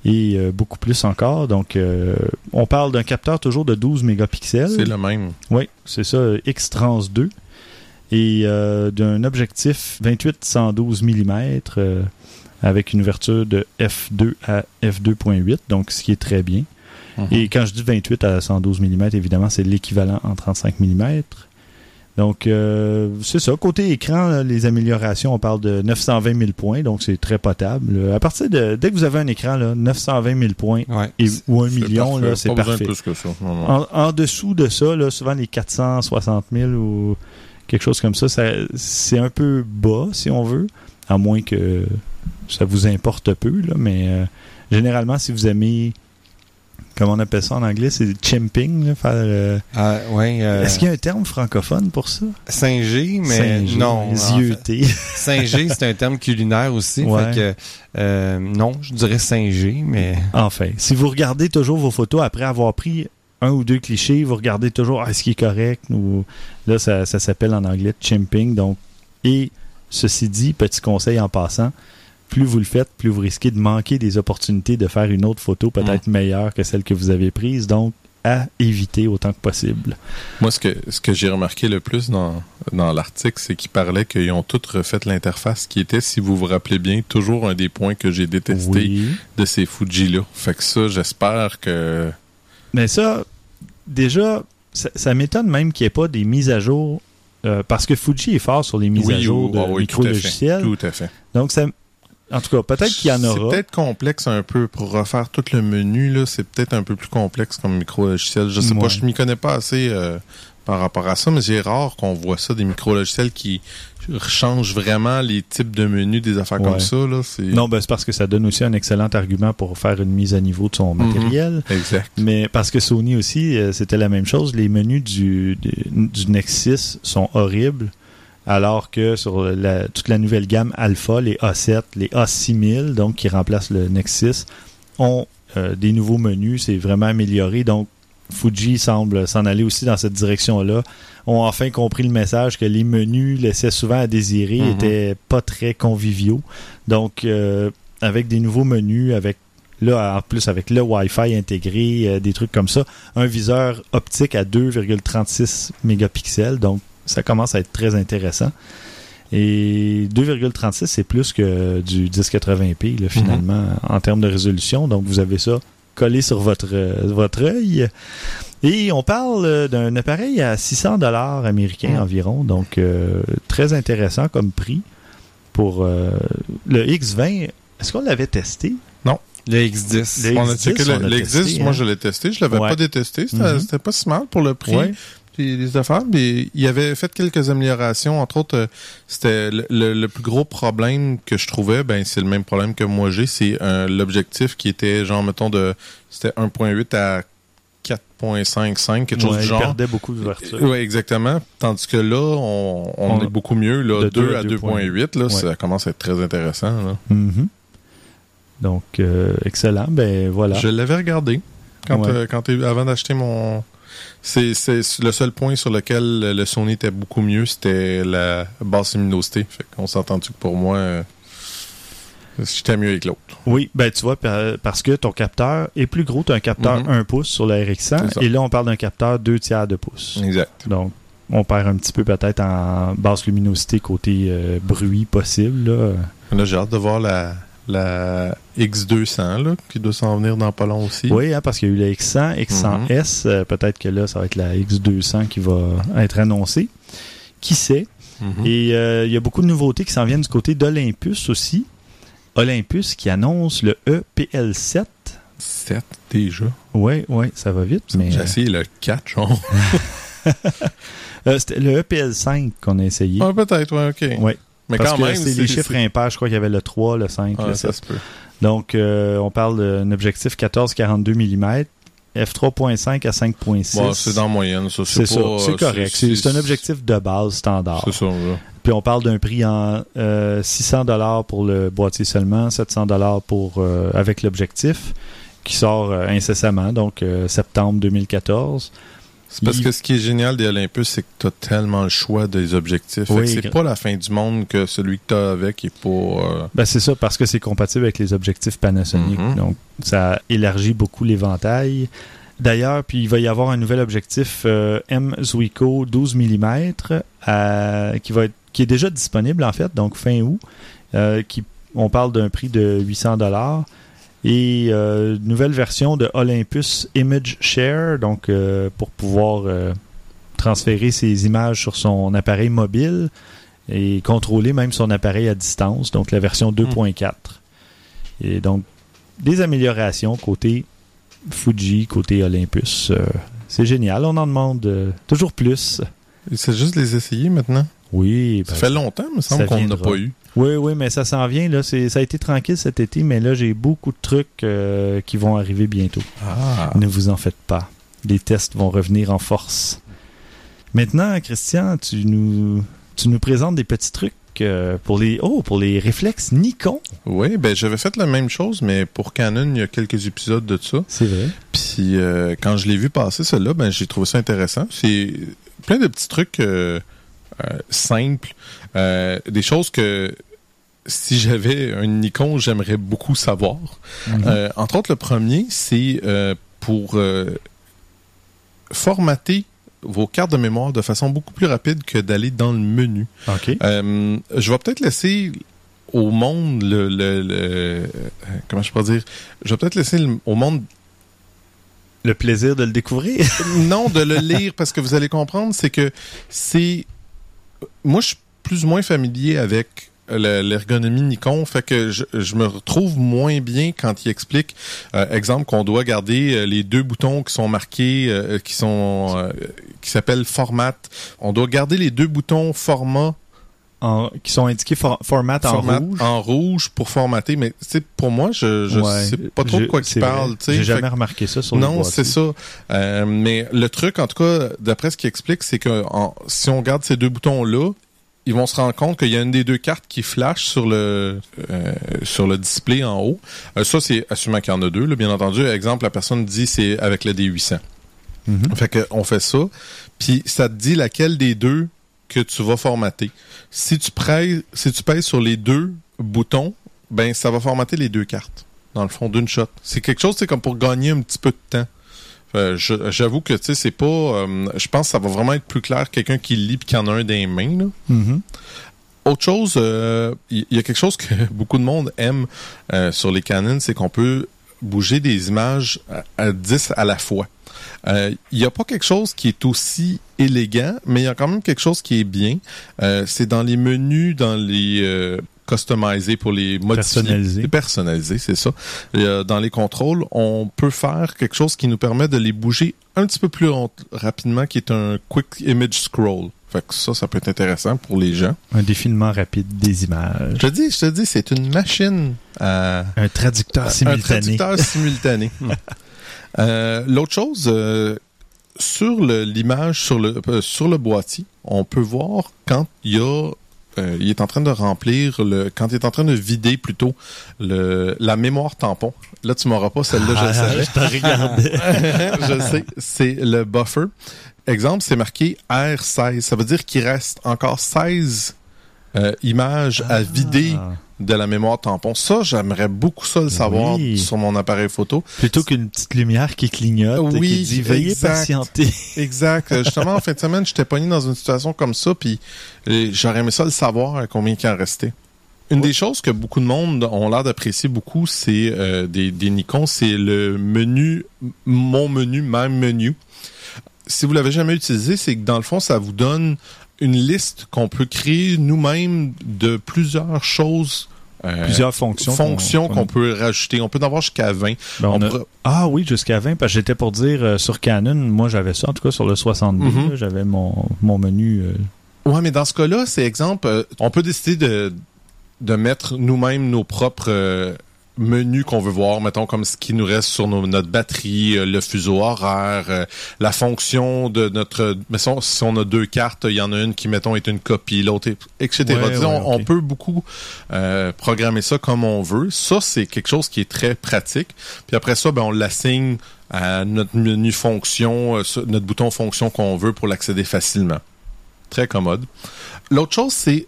et euh, beaucoup plus encore. Donc, euh, on parle d'un capteur toujours de 12 mégapixels. C'est le même. Oui, c'est ça, X-Trans 2. Et euh, d'un objectif 28-112 mm avec une ouverture de f2 à f2.8, donc ce qui est très bien. Mhm. Et quand je dis 28 à 112 mm, évidemment, c'est l'équivalent en 35 mm. Donc, euh, c'est ça. Côté écran, les améliorations, on parle de 920 000 points, donc c'est très potable. À partir de, dès que vous avez un écran, là, 920 000 points Ouais. et, ou un million, parfait. là, c'est parfait. de plus que ça. Non, non. En, en dessous de ça, là, souvent les 460 000 ou quelque chose comme ça, ça c'est un peu bas, si on veut, à moins que ça vous importe peu. Là, mais euh, généralement, si vous aimez, comment on appelle ça en anglais, c'est chimping. Là, faire, euh, Ah, ouais, euh, Est-ce qu'il y a un terme francophone pour ça? 5G, mais 5G, non. les en fait. 5G, c'est un terme culinaire aussi. Ouais. Fait que, euh, non, je dirais 5G, mais Enfin, si vous regardez toujours vos photos après avoir pris un ou deux clichés, vous regardez toujours ah, est-ce qu'il est correct? Ou là ça, ça s'appelle en anglais chimping donc et ceci dit petit conseil en passant plus vous le faites plus vous risquez de manquer des opportunités de faire une autre photo peut-être meilleure que celle que vous avez prise donc à éviter autant que possible. Moi, ce que, ce que j'ai remarqué le plus dans, dans l'article, c'est qu'ils parlaient qu'ils ont toutes refait l'interface, qui était, si vous vous rappelez bien, toujours un des points que j'ai détesté Oui. de ces Fuji-là. Fait que ça, j'espère que... Mais ça, déjà, ça, ça m'étonne même qu'il n'y ait pas des mises à jour. euh, parce que Fuji est fort sur les mises à jour de oui, tout micro-logiciels. Tout à fait. Donc, ça, en tout cas, peut-être qu'il y en C'est aura. peut-être complexe un peu pour refaire tout le menu. là. C'est peut-être un peu plus complexe comme micro-logiciel. Je sais Ouais. pas, je m'y connais pas assez euh, par rapport à ça, mais c'est rare qu'on voit ça, des micro-logiciels qui changent vraiment les types de menus, des affaires Ouais. comme ça. Là, c'est... Non, ben, c'est parce que ça donne aussi un excellent argument pour faire une mise à niveau de son Mhm. matériel. Exact. Mais parce que Sony aussi, euh, c'était la même chose. Les menus du, du, du Nexus sont horribles. Alors que sur la- toute la nouvelle gamme Alpha, les A7, les A6000, donc qui remplacent le Nexus, ont euh, des nouveaux menus. C'est vraiment amélioré. Donc, Fuji semble s'en aller aussi dans cette direction-là. Ont enfin compris le message que les menus laissaient souvent à désirer, Mhm. étaient pas très conviviaux. Donc, euh, avec des nouveaux menus, avec là, en plus avec le Wi-Fi intégré, euh, des trucs comme ça, un viseur optique à 2,36 mégapixels, donc ça commence à être très intéressant. Et 2,36, c'est plus que du 1080p, là, finalement, en termes de résolution. Donc, vous avez ça collé sur votre, euh, votre œil. Et on parle euh, d'un appareil à 600 dollars américains Mm. environ. Donc, euh, très intéressant comme prix pour euh, le X20. Est-ce qu'on l'avait testé? Le X10. Le on a X10, checké le- on a l'X10, testé, moi hein. je l'ai testé, je l'avais Ouais. pas détesté, c'était Mhm. c'était pas si mal pour le prix. Ouais. Puis les affaires, il avait fait quelques améliorations. Entre autres, euh, c'était le, le- le plus gros problème que je trouvais, ben c'est le même problème que moi j'ai, c'est euh, l'objectif qui était genre mettons de c'était 1.8 à 4.55 quelque chose du il genre. perdait beaucoup d'ouverture. Oui, exactement. Tandis que là, on, on On- est beaucoup mieux. Là, de 2 deux à à 2.8, là, Ouais. ça commence à être très intéressant. là. Mhm. Donc, euh, excellent. Ben voilà. Je l'avais regardé quand, Ouais. euh, quand avant d'acheter mon. C'est c'est le seul point sur lequel le Sony était beaucoup mieux, c'était la basse luminosité. Fait qu'on s'est entendu que pour moi, euh, j'étais mieux avec l'autre? Oui, ben tu vois, par- parce que ton capteur est plus gros. Tu as un capteur Mhm. 1 pouce sur la RX100 C'est ça. et là, on parle d'un capteur 2 tiers de pouce. Exact. Donc, on perd un petit peu peut-être en basse luminosité côté euh, bruit possible. Là. Là, j'ai hâte de voir la, la X200 là, qui doit s'en venir dans pas long aussi. Oui, hein, parce qu'il y a eu la X100, X100S. euh, peut-être que là, ça va être la X200 qui va être annoncée. Qui sait? Mhm. Et euh, il y a beaucoup de nouveautés qui s'en viennent du côté d'Olympus aussi. Olympus qui annonce le E EPL7. 7 déjà. Oui, oui, ça va vite. Mais, J'ai essayé le 4, genre. euh, c'était le EPL5 qu'on a essayé. Ah, peut-être, ouais, ok. Ouais. Mais Parce quand que même, c'est les chiffres impairs. Je crois qu'il y avait le 3, le 5, Ah, le ça 7. se peut. Donc, euh, on parle d'un objectif 14-42 mm, f3.5 à 5.6. Bon, c'est dans la moyenne, ça. C'est ça, pas- c'est correct. C'est un objectif de base standard. C'est ça. Puis on parle d'un prix en euh, 600 dollars pour le boîtier seulement, 700 dollars pour euh, avec l'objectif qui sort euh, incessamment, donc euh, septembre 2014. C'est parce Il- que ce qui est génial des Olympus, c'est que tu as tellement le choix des objectifs. Oui, c'est pas la fin du monde que celui que tu as avec est pas. euh, Ben c'est ça parce que c'est compatible avec les objectifs Panasonic. Mhm. Donc ça élargit beaucoup l'éventail. D'ailleurs, puis il va y avoir un nouvel objectif euh, M Zuiko 12 mm qui va être qui est déjà disponible en fait, donc fin août. euh, qui on parle d'un prix de 800 dollars et euh, une nouvelle version de Olympus Image Share, donc euh, pour pouvoir euh, transférer ses images sur son appareil mobile et contrôler même son appareil à distance, donc la version 2.4. Et donc, des améliorations côté Fuji, côté Olympus. Euh, c'est génial, on en demande euh, toujours plus. C'est juste les essayer maintenant. Oui, Ça ben, fait longtemps, il me semble qu'on n'a pas eu. Oui, oui, mais ça s'en vient. Là. Ça a été tranquille cet été, mais là, j'ai beaucoup de trucs euh, qui vont arriver bientôt. Ah. Ne vous en faites pas. Les tests vont revenir en force. Maintenant, Christian, tu nous, tu nous présentes des petits trucs euh, pour les oh pour les réflexes Nikon. Oui, ben j'avais fait la même chose, mais pour Canon, il y a quelques épisodes de ça. C'est vrai. Puis euh, quand je l'ai vu passer, celle-là, ben j'ai trouvé ça intéressant. C'est plein de petits trucs euh, simples, euh, des choses que si j'avais un Nikon, j'aimerais beaucoup savoir. Mhm. Euh, entre autres, le premier, c'est euh, pour euh, formater vos cartes de mémoire de façon beaucoup plus rapide que d'aller dans le menu. OK. Euh, je vais peut-être laisser au monde le, le- le- euh, comment je peux dire? Je vais peut-être laisser le- au monde Le plaisir de le découvrir? non de le lire parce que vous allez comprendre c'est que c'est moi je suis plus ou moins familier avec le- l'ergonomie Nikon fait que je, me retrouve moins bien quand il explique, euh, exemple, qu'on doit garder euh, les deux boutons qui sont marqués, euh, qui sont euh, qui s'appellent format. On doit garder les deux boutons format En- qui sont indiqués for- format en rouge. en rouge pour formater. Mais pour moi, je, je Ouais, sais pas trop de quoi c'est il parle. J'ai jamais remarqué ça sur non, c'est ça. Euh, mais le truc, en tout cas, d'après ce qu'il explique, c'est que en- si on garde ces deux boutons-là, ils vont se rendre compte qu'il y a une des deux cartes qui flash sur le euh, sur le display en haut. Euh, ça, c'est assumant qu'il y en a deux, là, bien entendu. Exemple, la personne dit c'est avec le D800. Mhm. Fait que on fait ça, puis ça te dit laquelle des deux que tu vas formater. Si tu pèses, si tu pèses sur les deux boutons, ben ça va formater les deux cartes dans le fond d'une shot. C'est quelque chose, c'est comme pour gagner un petit peu de temps. Euh, J'avoue que tu sais, c'est pas. euh, je pense que ça va vraiment être plus clair quelqu'un qui lit puis qui en a un des mains. Là. Mhm. Autre chose, euh, il y, a quelque chose que beaucoup de monde aime euh, sur les Canon, c'est qu'on peut bouger des images à, à 10 à la fois. Euh, Il n'y a pas quelque chose qui est aussi élégant, mais il y a quand même quelque chose qui est bien. Euh, c'est dans les menus, dans les euh, customisés pour les modifier. Personnalisés. Personnalisés, c'est ça. Euh, dans les contrôles, on peut faire quelque chose qui nous permet de les bouger un petit peu plus rapidement, qui est un quick image scroll. Fait que ça, ça peut être intéressant pour les gens. Un défilement rapide des images. Je te dis, je te dis, c'est une machine à Un traducteur un simultané. traducteur simultané. Euh, L'autre chose, euh, sur l'image, sur le euh, sur le boîtier, on peut voir quand il y a euh, il est en train de remplir le quand il est en train de vider plutôt le la mémoire tampon. Là tu m'auras pas celle-là, je le Ah, savais. je te regardais. je sais, c'est le buffer. Exemple, c'est marqué R16. Ça veut dire qu'il reste encore 16 euh, images à vider Ah. de la mémoire tampon. Ça, j'aimerais beaucoup ça le savoir Oui. sur mon appareil photo. Plutôt qu'une petite lumière qui clignote et Oui, qui dit veuillez exact. patienter. Exact. Euh, Justement, en fin de semaine, j'étais pogné dans une situation comme ça, puis euh, j'aurais aimé ça le savoir à combien il en restait. Une des choses que beaucoup de monde ont l'air d'apprécier beaucoup, c'est euh, des, des Nikon, c'est le menu, mon menu, même menu. Si vous l'avez jamais utilisé, c'est que dans le fond, ça vous donne une liste qu'on peut créer nous-mêmes de plusieurs choses. euh, Plusieurs fonctions. fonctions qu'on- peut rajouter. On peut en avoir jusqu'à 20. Ben, on On a- pourrait- Ah oui, jusqu'à 20, parce que j'étais pour dire euh, sur Canon, moi j'avais ça, en tout cas sur le 62, Mhm. j'avais mon, mon menu. euh, Ouais, mais dans ce cas-là, c'est exemple, euh, on peut décider de, de mettre nous-mêmes nos propres menus qu'on veut voir, mettons comme ce qui nous reste sur nos- notre batterie, euh, le fuseau horaire, euh, la fonction de notre... Mais si on, si on a deux cartes, il y en a une qui, mettons, est une copie, l'autre est... etc. Ouais, Disons, ouais, on, peut beaucoup euh, programmer ça comme on veut. Ça, c'est quelque chose qui est très pratique. Puis après ça, ben, on l'assigne à notre menu fonction, notre bouton fonction qu'on veut pour l'accéder facilement. Très commode. L'autre chose, c'est,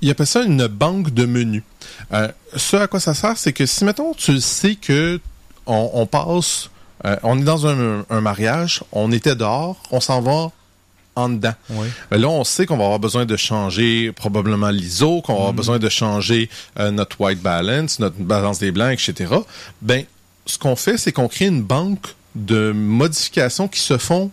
il appelle ça une banque de menus. Euh, ce à quoi ça sert, c'est que si, mettons, tu sais que on, on passe, euh, on est dans un, un mariage, on était dehors, on s'en va en dedans. Ben là, on sait qu'on va avoir besoin de changer probablement l'ISO, qu'on va avoir besoin de changer euh, notre white balance, notre balance des blancs, etc. Ben, ce qu'on fait, c'est qu'on crée une banque de modifications qui se font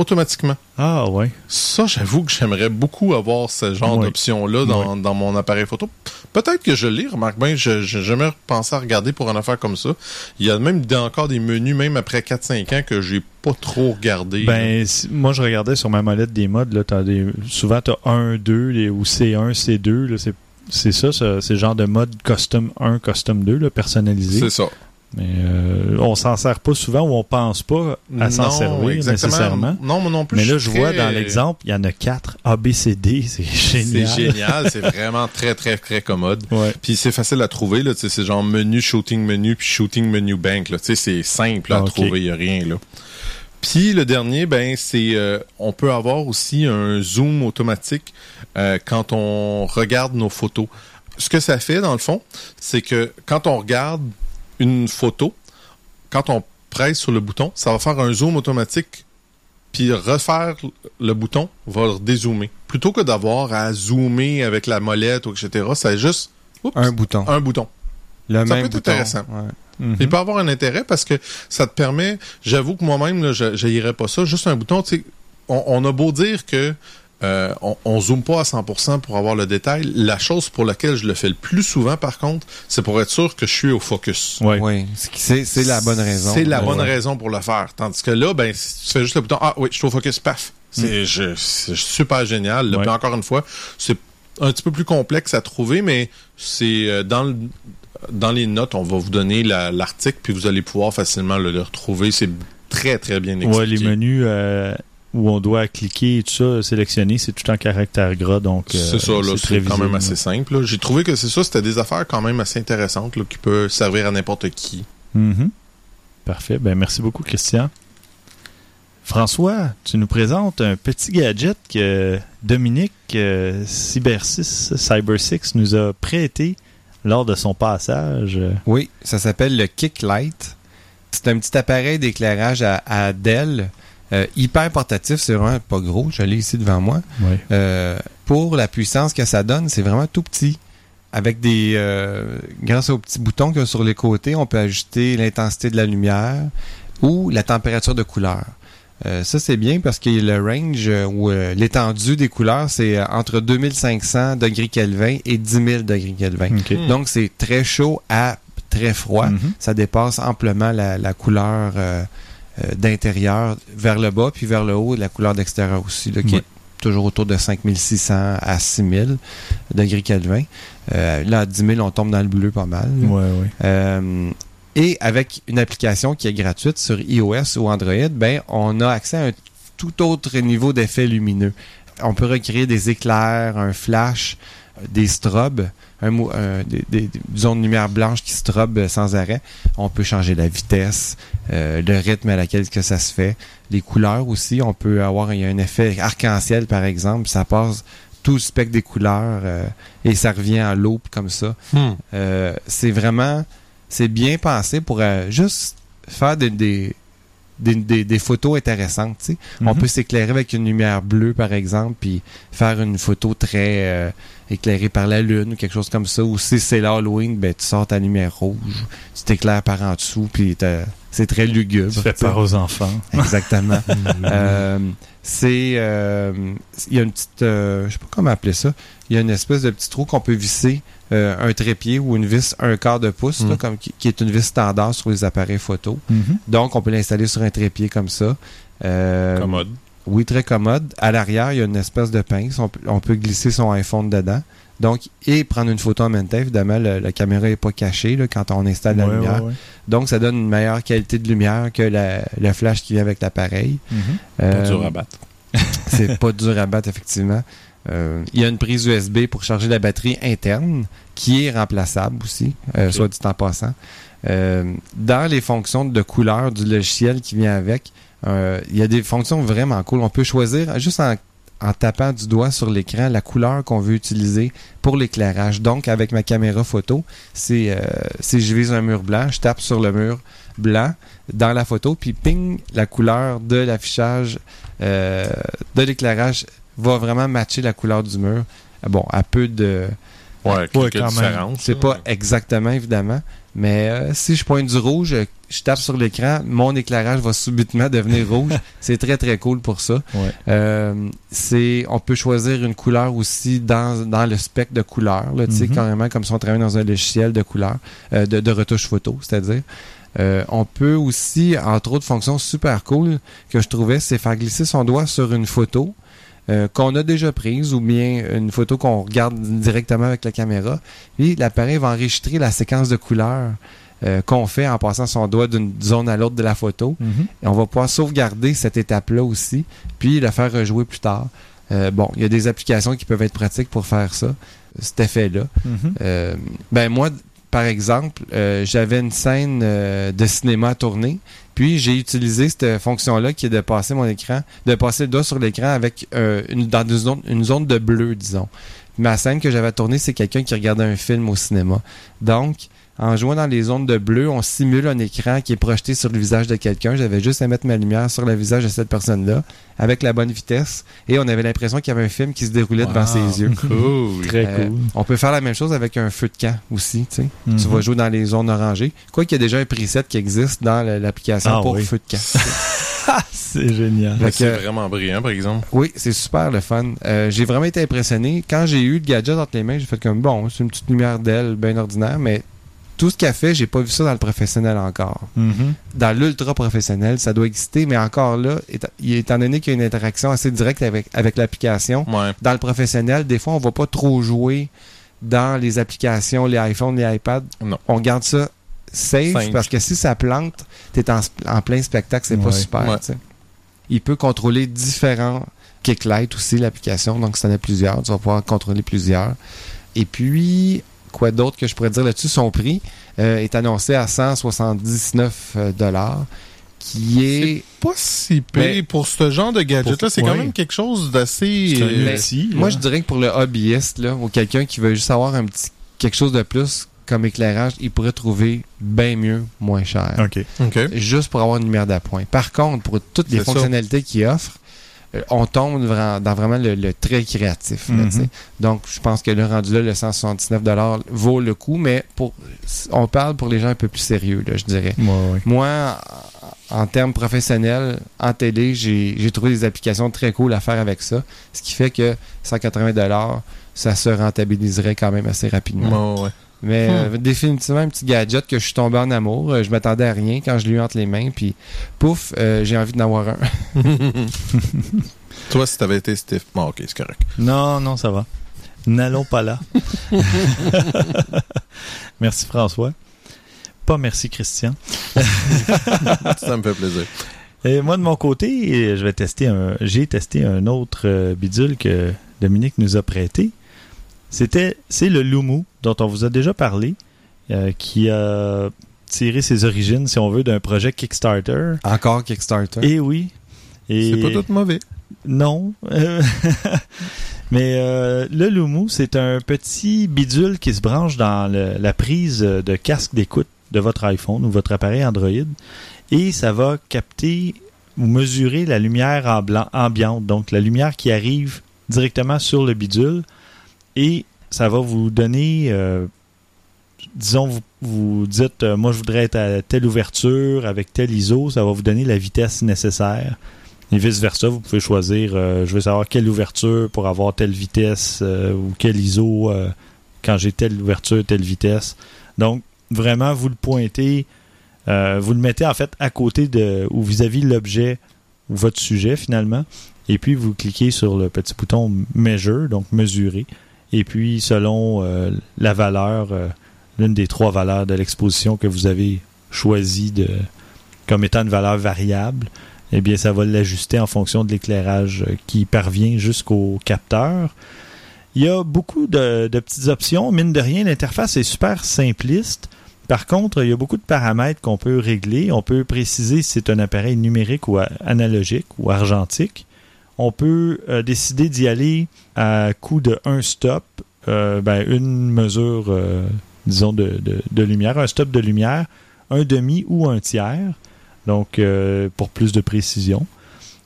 automatiquement. Ah ouais. Ça, j'avoue que j'aimerais beaucoup avoir ce genre d'option-là dans, dans mon appareil photo. Peut-être que je l'ai, remarque bien, je j'ai jamais pensé à regarder pour une affaire comme ça. Il y a même des- encore des menus, même après 4-5 ans, que j'ai pas trop regardé. Ben, si- moi je regardais sur ma molette des modes, là, t'as des, souvent tu as 1, 2 les- ou C1, C2, là, c'est, c'est ça, ça, c'est le genre de mode custom 1, custom 2, là, personnalisé. c'est ça. Mais euh, on s'en sert pas souvent ou on pense pas à s'en servir exactement. nécessairement. Non, moi non plus. Mais là, je vois très- dans l'exemple, il y en a 4 A, B, C, D, c'est génial. C'est génial, c'est vraiment très, très, très commode. Ouais. Puis c'est facile à trouver, là, c'est genre menu, shooting menu, puis shooting menu bank, là, tu sais, c'est simple à trouver, il y a rien, là. Puis le dernier, ben, c'est, euh, on peut avoir aussi un zoom automatique euh, quand on regarde nos photos. Ce que ça fait, dans le fond, c'est que quand on regarde une photo, quand on presse sur le bouton, ça va faire un zoom automatique puis refaire le bouton va le dézoomer. Plutôt que d'avoir à zoomer avec la molette ou etc., c'est juste oups, Un bouton. un bouton. Le Ça même peut être bouton. intéressant. Ouais. Mhm. Il peut avoir un intérêt parce que ça te permet, j'avoue que moi-même, je n'irais pas ça, juste un bouton, tu sais, on, on a beau dire que euh, on, on zoome pas à 100% pour avoir le détail. La chose pour laquelle je le fais le plus souvent, par contre, c'est pour être sûr que je suis au focus. Ouais. Oui, c'est c'est la bonne raison. C'est la Ouais. bonne raison pour le faire. Tandis que là, ben, si tu fais juste le bouton, ah oui, je suis au focus, paf. C'est je- c'est super génial. Là, Ouais. Encore une fois, c'est un petit peu plus complexe à trouver, mais c'est euh, dans le dans les notes, on va vous donner la- l'article, puis vous allez pouvoir facilement le, le retrouver. C'est très, très bien expliqué. Ouais, les menus euh, où on doit cliquer et tout ça, sélectionner, c'est tout en caractère gras, donc euh, C'est ça, là, c'est quand même assez simple. là. J'ai trouvé que c'est ça, c'était des affaires quand même assez intéressantes là, qui peuvent servir à n'importe qui. Mhm. Parfait. Ben, merci beaucoup, Christian. François, tu nous présentes un petit gadget que Dominique euh, Cyber6, Cyber6 nous a prêté lors de son passage. Oui, ça s'appelle le Kick Light. C'est un petit appareil d'éclairage à, à Dell, euh, hyper portatif, c'est vraiment pas gros, je l'ai ici devant moi. Ouais. Euh, pour la puissance que ça donne, c'est vraiment tout petit. Avec des, euh, grâce aux petits boutons qu'il y a sur les côtés, on peut ajuster l'intensité de la lumière ou la température de couleur. Euh, ça, c'est bien parce que le range euh, ou euh, l'étendue des couleurs, c'est euh, entre 2500 degrés Kelvin et 10 000 degrés Kelvin. Hmm. Donc, c'est très chaud à très froid. Mhm. Ça dépasse amplement la, la couleur d'intérieur vers le bas, puis vers le haut, la couleur d'extérieur aussi, là, qui Ouais. est toujours autour de 5600 à 6000 degrés Kelvin. Euh, là, à 10 000, on tombe dans le bleu pas mal. là. Ouais, ouais. Euh, et avec une application qui est gratuite sur iOS ou Android, ben, on a accès à un tout autre niveau d'effet lumineux. On peut recréer des éclairs, un flash, euh, des strobes, un, un- des, des- zones de lumière blanche qui strobent sans arrêt. On peut changer la vitesse, euh, le rythme à laquelle que ça se fait, les couleurs aussi. On peut avoir il y a un effet arc-en-ciel par exemple, ça passe tout le spectre des couleurs euh, et ça revient en loupe comme ça. Euh, c'est vraiment c'est bien pensé pour euh, juste faire des, des, des, des- des photos intéressantes. tu sais. On Mhm. peut s'éclairer avec une lumière bleue, par exemple, puis faire une photo très euh, éclairée par la lune ou quelque chose comme ça. Ou si c'est l'Halloween, ben, tu sors ta lumière rouge, tu t'éclaires par en dessous, puis c'est très lugubre. Tu fais peur aux enfants. Exactement. Euh, c'est euh, il y a une petite euh, je sais pas comment appeler ça il y a une espèce de petit trou qu'on peut visser euh, un trépied ou une vis un quart de pouce là, Mm. comme qui, qui est une vis standard sur les appareils photo Mhm. donc on peut l'installer sur un trépied comme ça Euh, Commode. oui très commode à l'arrière il y a une espèce de pince on peut, on peut glisser son iPhone dedans donc et prendre une photo en même temps évidemment le- la caméra est pas cachée là, quand on installe la Ouais, lumière ouais, ouais. donc ça donne une meilleure qualité de lumière que la- le flash qui vient avec l'appareil Mhm. Pas Euh, dur à battre. c'est pas dur à battre, effectivement. Euh, il y a une prise USB pour charger la batterie interne qui est remplaçable aussi, euh, soit dit en passant. Euh, dans les fonctions de couleur du logiciel qui vient avec, euh, il y a des fonctions vraiment cool. On peut choisir juste en, en tapant du doigt sur l'écran la couleur qu'on veut utiliser pour l'éclairage. Donc, avec ma caméra photo, c'est euh, si je vise un mur blanc, je tape sur le mur blanc dans la photo, puis ping, la couleur de l'affichage euh, de l'éclairage va vraiment matcher la couleur du mur. Bon, à peu de... Ouais, quelques quand même. différences. C'est pas exactement, évidemment, mais euh, si je pointe du rouge, je tape sur l'écran, mon éclairage va subitement devenir rouge. C'est très, très cool pour ça. Ouais. Euh, c'est, on peut choisir une couleur aussi dans, dans le spectre de couleurs, là, tu sais, Mhm. carrément comme si on travaillait dans un logiciel de couleurs, euh, de, de retouche photo, c'est-à-dire. Euh, on peut aussi, entre autres fonctions super cool que je trouvais, c'est faire glisser son doigt sur une photo euh, qu'on a déjà prise ou bien une photo qu'on regarde directement avec la caméra. Puis l'appareil va enregistrer la séquence de couleurs euh, qu'on fait en passant son doigt d'une zone à l'autre de la photo. Mhm. Et on va pouvoir sauvegarder cette étape-là aussi, puis la faire rejouer plus tard. Euh, bon, il y a des applications qui peuvent être pratiques pour faire ça, cet effet-là. Mhm. Ben moi, par exemple, j'avais une scène de cinéma à tourner, puis j'ai utilisé cette fonction-là qui est de passer mon écran, de passer le doigt sur l'écran avec euh, dans une zone, une zone de bleu, disons. Ma scène que j'avais tournée, c'est quelqu'un qui regardait un film au cinéma. Donc, en jouant dans les zones de bleu, on simule un écran qui est projeté sur le visage de quelqu'un. J'avais juste à mettre ma lumière sur le visage de cette personne-là, avec la bonne vitesse, et on avait l'impression qu'il y avait un film qui se déroulait devant ses yeux. Cool. Très Euh, cool. On peut faire la même chose avec un feu de camp aussi, tu sais. Tu Mhm. vas jouer dans les zones orangées. Quoi qu'il y a déjà un preset qui existe dans l'application Ah pour oui. feu de camp. C'est génial. C'est vraiment brillant, par exemple. Oui, c'est super le fun. Euh, j'ai vraiment été impressionné. Quand j'ai eu le gadget entre les mains, j'ai fait comme bon, c'est une petite lumière d'aile bien ordinaire, mais tout ce qu'elle fait, j'ai pas vu ça dans le professionnel encore. Mhm. Dans l'ultra professionnel, ça doit exister, mais encore là, éta- étant donné qu'il y a une interaction assez directe avec, avec l'application, Ouais. dans le professionnel, des fois, on va pas trop jouer dans les applications, les iPhones, les iPads. Non. On garde ça safe, parce que si ça plante, t'es en, sp- en plein spectacle, c'est pas Ouais. super. Ouais. tu sais. Il peut contrôler différents kicklights aussi, l'application. Donc, si t'en as plusieurs, tu vas pouvoir contrôler plusieurs. Et puis, quoi d'autre que je pourrais dire là-dessus? Son prix euh, est annoncé à 179 euh, dollars, qui est... Pas si pire Mais- pour ce genre de gadget-là. C'est quand même quelque chose d'assez... Euh, outil. Moi, là. je dirais que pour le hobbyiste, là, ou quelqu'un qui veut juste avoir un petit quelque chose de plus comme éclairage, il pourrait trouver bien mieux, moins cher. OK. OK. Juste pour avoir une lumière d'appoint. Par contre, pour toutes les fonctionnalités qu'il offre, euh, on tombe vra- dans vraiment le, le très créatif. là, Mhm. sais. Donc, je pense que le rendu là, le 179 vaut le coup, mais pour on parle pour les gens un peu plus sérieux, là, je dirais. Ouais, ouais. Moi, en termes professionnels, en télé, j'ai j'ai trouvé des applications très cool à faire avec ça. Ce qui fait que 180 ça se rentabiliserait quand même assez rapidement. Ouais. Mais Hmm. euh, définitivement un petit gadget que je suis tombé en amour. Euh, je m'attendais à rien quand je l'ai eu entre les mains. Puis pouf, euh, j'ai envie d'en avoir un. Toi, si t'avais été Steve... Bon, OK, c'est correct. Non, non, ça va. N'allons pas là. merci François. Pas merci Christian. Ça me fait plaisir. Et moi de mon côté, je vais tester un. J'ai testé un autre bidule que Dominique nous a prêté. C'était, c'est le Lumu dont on vous a déjà parlé, euh, qui a tiré ses origines, si on veut, d'un projet Kickstarter. Encore Kickstarter. Et oui. Et C'est pas tout mauvais. non. Mais euh, le Lumu, c'est un petit bidule qui se branche dans le- la prise de casque d'écoute de votre iPhone ou votre appareil Android. Et ça va capter ou mesurer la lumière en blanc, ambiante, donc la lumière qui arrive directement sur le bidule. Et ça va vous donner, euh, disons, vous, vous dites, euh, moi je voudrais être à telle ouverture avec tel ISO, ça va vous donner la vitesse nécessaire. Et vice-versa, vous pouvez choisir, euh, je veux savoir quelle ouverture pour avoir telle vitesse ou quel ISO quand j'ai telle ouverture, telle vitesse. Donc, vraiment, vous le pointez, vous le mettez en fait à côté de ou vis-à-vis l'objet ou votre sujet finalement. Et puis, vous cliquez sur le petit bouton Measure, donc mesurer. Et puis, selon euh, la valeur, euh, l'une des trois valeurs de l'exposition que vous avez choisi de, comme étant une valeur variable, eh bien, ça va l'ajuster en fonction de l'éclairage euh, qui parvient jusqu'au capteur. Il y a beaucoup de, de petites options. Mine de rien, l'interface est super simpliste. Par contre, il y a beaucoup de paramètres qu'on peut régler. On peut préciser si c'est un appareil numérique ou analogique ou argentique. On peut euh, décider d'y aller à coup de un stop, euh, ben, une mesure, euh, disons, de, lumière, un stop de lumière, un demi ou un tiers donc pour plus de précision.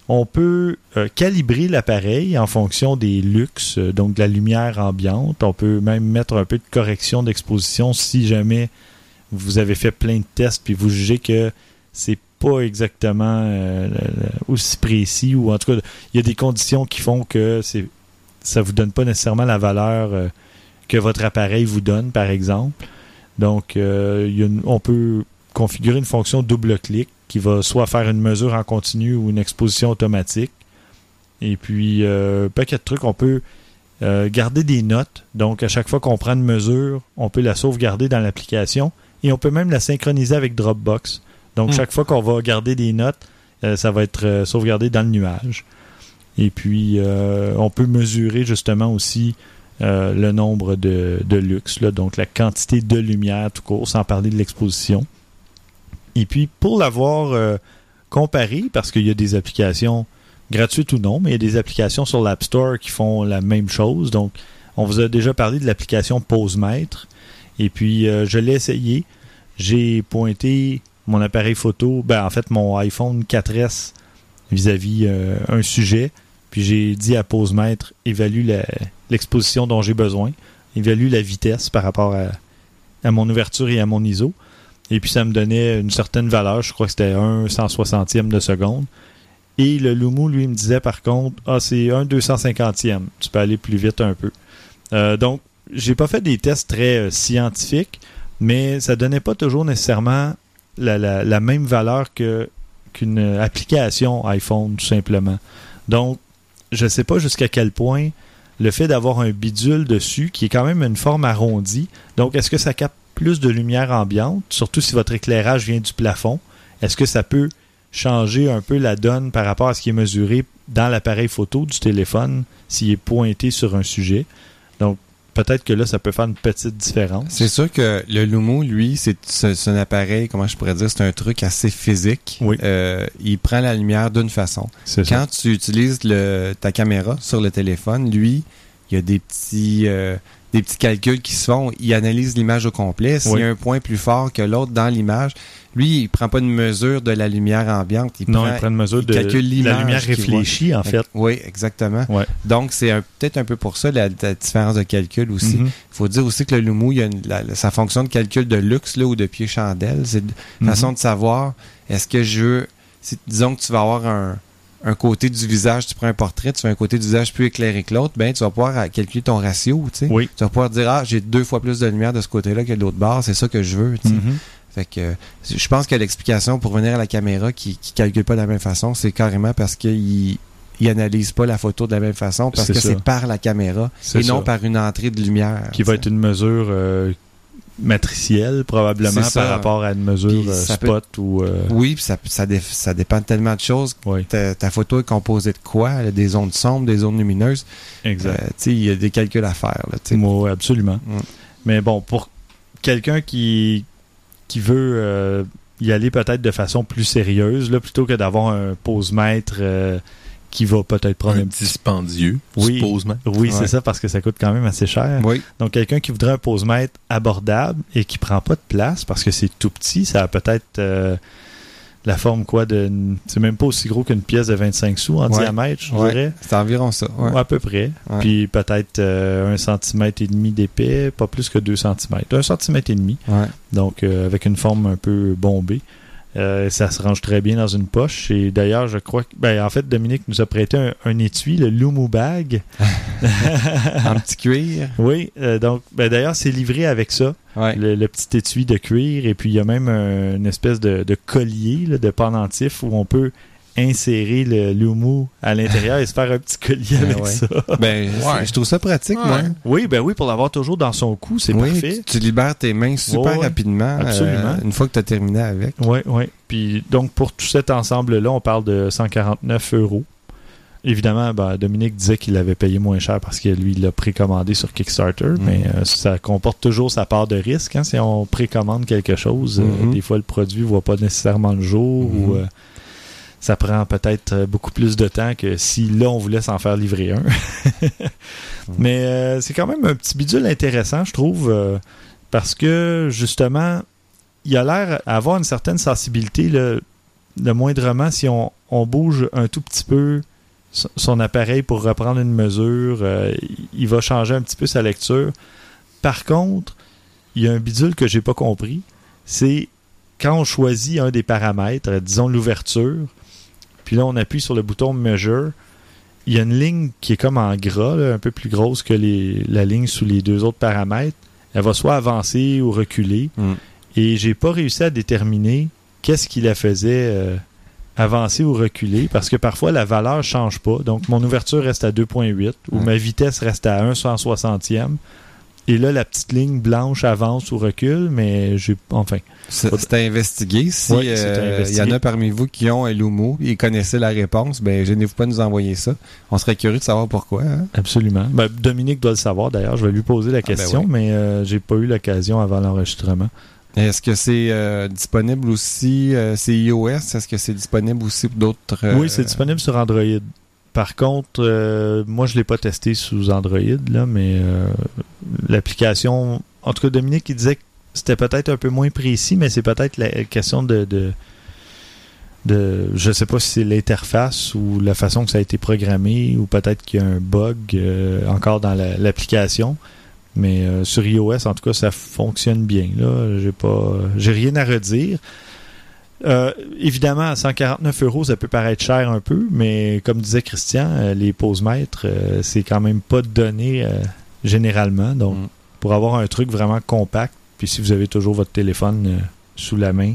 On peut calibrer l'appareil en fonction des luxes, donc de la lumière ambiante. On peut même mettre un peu de correction d'exposition si jamais vous avez fait plein de tests puis vous jugez que c'est pas exactement euh, aussi précis ou en tout cas il y a des conditions qui font que c'est ça vous donne pas nécessairement la valeur euh, que votre appareil vous donne par exemple. Donc euh, y a une- on peut configurer une fonction double-clic qui va soit faire une mesure en continu ou une exposition automatique. Et puis, euh, paquet de trucs, on peut garder des notes. Donc, à chaque fois qu'on prend une mesure, on peut la sauvegarder dans l'application et on peut même la synchroniser avec Dropbox. Donc, Hmm. chaque fois qu'on va garder des notes, euh, ça va être euh, sauvegardé dans le nuage. Et puis, euh, on peut mesurer justement aussi euh, le nombre de, de lux, là, donc la quantité de lumière tout court, sans parler de l'exposition. Et puis, pour l'avoir euh, comparé, parce qu'il y a des applications gratuites ou non, mais il y a des applications sur l'App Store qui font la même chose. Donc, on vous a déjà parlé de l'application PoseMètre. Et puis, euh, je l'ai essayé. J'ai pointé mon appareil photo, ben, en fait, mon iPhone 4S vis-à-vis euh, un sujet. Puis, j'ai dit à PoseMètre, évalue la- l'exposition dont j'ai besoin, évalue la vitesse par rapport à, mon ouverture et à mon ISO. Et puis ça me donnait une certaine valeur, je crois que c'était un 160e de seconde. Et le Lumu, lui, me disait par contre, ah, c'est un 250e. Tu peux aller plus vite un peu. Euh, donc, j'ai pas fait des tests très euh, scientifiques, mais ça donnait pas toujours nécessairement la, même valeur qu'une application iPhone, tout simplement. Donc, je sais pas jusqu'à quel point le fait d'avoir un bidule dessus, qui est quand même une forme arrondie, donc est-ce que ça capte plus de lumière ambiante, surtout si votre éclairage vient du plafond? Est-ce que ça peut changer un peu la donne par rapport à ce qui est mesuré dans l'appareil photo du téléphone s'il est pointé sur un sujet? Donc, peut-être que là, ça peut faire une petite différence. C'est sûr que le Lumo, lui, c'est un appareil, comment je pourrais dire, c'est un truc assez physique. Oui. Euh, il prend la lumière d'une façon. C'est ça. Quand tu utilises le, ta caméra sur le téléphone, lui, il y a des petits, euh, des petits calculs qui se font. Il analyse l'image au complet. S'il Oui. y a un point plus fort que l'autre dans l'image, lui, il prend pas une mesure de la lumière ambiante. Il Non, prend, il prend une mesure il de calcule la lumière réfléchie, en fait. Oui, exactement. Ouais. Donc, c'est peut-être un peu pour ça la, la différence de calcul aussi. Il Mhm. faut dire aussi que le Lumu, il y a une- la- la- sa fonction de calcul de luxe là, ou de pied chandelle. C'est une Mhm. façon de savoir est-ce que je veux. si- disons que tu vas avoir un, un côté du visage, tu prends un portrait, tu fais un côté du visage plus éclairé que l'autre, ben tu vas pouvoir euh, calculer ton ratio. Tu sais. Oui. Tu vas pouvoir dire Ah, j'ai deux fois plus de lumière de ce côté-là que de l'autre bord, c'est ça que je veux. tu sais. Mhm. Fait que je pense que l'explication pour venir à la caméra qui, qui calcule pas de la même façon, c'est carrément parce qu'il il analyse pas la photo de la même façon parce que c'est par la caméra et non ça. par une entrée de lumière. Qui va être une mesure euh, matricielle, probablement, par rapport à une mesure euh, peut- spot ou... euh. Oui, puis ça, ça, dé- ça dépend de tellement de choses. Oui, Ta, ta photo est composée de quoi? Des zones sombres, des zones lumineuses. exact. Euh, il y a des calculs à faire. Là. Oui, absolument. Mm. Mais bon, pour quelqu'un qui, qui veut y aller peut-être de façon plus sérieuse, là, plutôt que d'avoir un pose-mètre euh, qui va peut-être prendre Un un petit... dispendieux, Oui. supposément. Oui, Ouais. c'est ça, parce que ça coûte quand même assez cher. Oui, Donc, quelqu'un qui voudrait un pose-mètre abordable et qui prend pas de place parce que c'est tout petit, ça a peut-être euh, la forme quoi de. C'est même pas aussi gros qu'une pièce de 25 sous en Ouais. diamètre, je Ouais. dirais. c'est environ ça. Ouais, à peu près. Puis peut-être euh, un centimètre et demi d'épais, pas plus que deux centimètres. Un centimètre et demi. Donc, euh, avec une forme un peu bombée. Euh, ça se range très bien dans une poche. Et d'ailleurs, je crois que. Ben, en fait, Dominique nous a prêté un, un étui, le Lumu Bag. en petit cuir. Oui, euh, donc, ben, d'ailleurs, c'est livré avec ça. Ouais. le, le petit étui de cuir et puis il y a même un- une espèce de, de collier là, de pendentif où on peut insérer le Lumu à l'intérieur et se faire un petit collier Ah avec ouais. ça. Ben, je trouve ça pratique, moi. Oui, ben oui, pour l'avoir toujours dans son cou, c'est Oui, parfait. Tu, tu libères tes mains super rapidement. euh, Absolument. une fois que tu as terminé avec. Oui, oui. Puis donc pour tout cet ensemble-là, on parle de 149 euros. Évidemment, ben, Dominique disait qu'il avait payé moins cher parce que lui, il l'a précommandé sur Kickstarter, Mm. mais euh, ça comporte toujours sa part de risque. hein. Si on précommande quelque chose, euh, Mhm. des fois le produit ne voit pas nécessairement le jour Mhm. ou euh, ça prend peut-être euh, beaucoup plus de temps que si là on voulait s'en faire livrer un. Mais euh, c'est quand même un petit bidule intéressant, je trouve, euh, parce que justement, il a l'air d'avoir une certaine sensibilité, le moindrement, si on, on bouge un tout petit peu son- appareil pour reprendre une mesure, euh, il va changer un petit peu sa lecture. Par contre, il y a un bidule que j'ai pas compris, c'est quand on choisit un des paramètres, disons l'ouverture, puis là on appuie sur le bouton Measure, il y a une ligne qui est comme en gras, là, un peu plus grosse que les- la ligne sous les deux autres paramètres. Elle va soit avancer ou reculer. Mm. Et j'ai pas réussi à déterminer qu'est-ce qui la faisait euh, avancer ou reculer parce que parfois la valeur change pas. Donc mon ouverture reste à 2.8 ou Ouais. ma vitesse reste à 1 160e. Et là, la petite ligne blanche avance ou recule, mais j'ai. Enfin. C'est à investiguer. Si Oui, à euh, il y en a parmi vous qui ont un Lumo et connaissaient la réponse, ben gênez-vous pas de nous envoyer ça. On serait curieux de savoir pourquoi. hein. Absolument. Ben, Dominique doit le savoir d'ailleurs. Je vais lui poser la ben question, oui. mais euh, j'ai pas eu l'occasion avant l'enregistrement. Est-ce que c'est euh, disponible aussi, euh, c'est iOS, est-ce que c'est disponible aussi pour d'autres... Oui, c'est disponible sur Android. Par contre, euh, moi, je l'ai pas testé sous Android, là, mais euh, l'application. En tout cas, Dominique, il disait que c'était peut-être un peu moins précis, mais c'est peut-être la question de, de, de. Je sais pas si c'est l'interface ou la façon que ça a été programmé, ou peut-être qu'il y a un bug euh, encore dans la- l'application. Mais sur iOS, en tout cas, ça fonctionne bien. Là, j'ai pas, j'ai rien à redire. Euh, évidemment, à 149 euros, ça peut paraître cher un peu, mais comme disait Christian, euh, les pose-mètres, euh, c'est quand même pas donné euh, généralement. Donc, Mm. pour avoir un truc vraiment compact, puis si vous avez toujours votre téléphone sous la main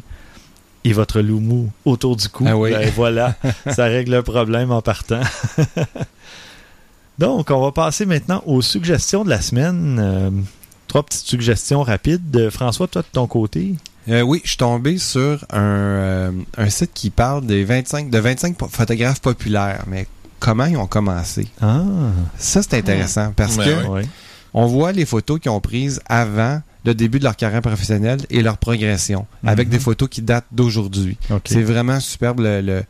et votre loumou autour du cou, Ah oui. ben voilà, ça règle le problème en partant. Donc, on va passer maintenant aux suggestions de la semaine. Trois petites suggestions rapides. François, toi de ton côté, Euh, oui, je suis tombé sur un, euh, un site qui parle des 25, de 25 po- photographes populaires, mais comment ils ont commencé? Ah, Ça, c'est intéressant parce Ben que oui. on voit les photos qu'ils ont prises avant le début de leur carrière professionnelle et leur progression, avec Mhm. des photos qui datent d'aujourd'hui. C'est vraiment superbe le- le-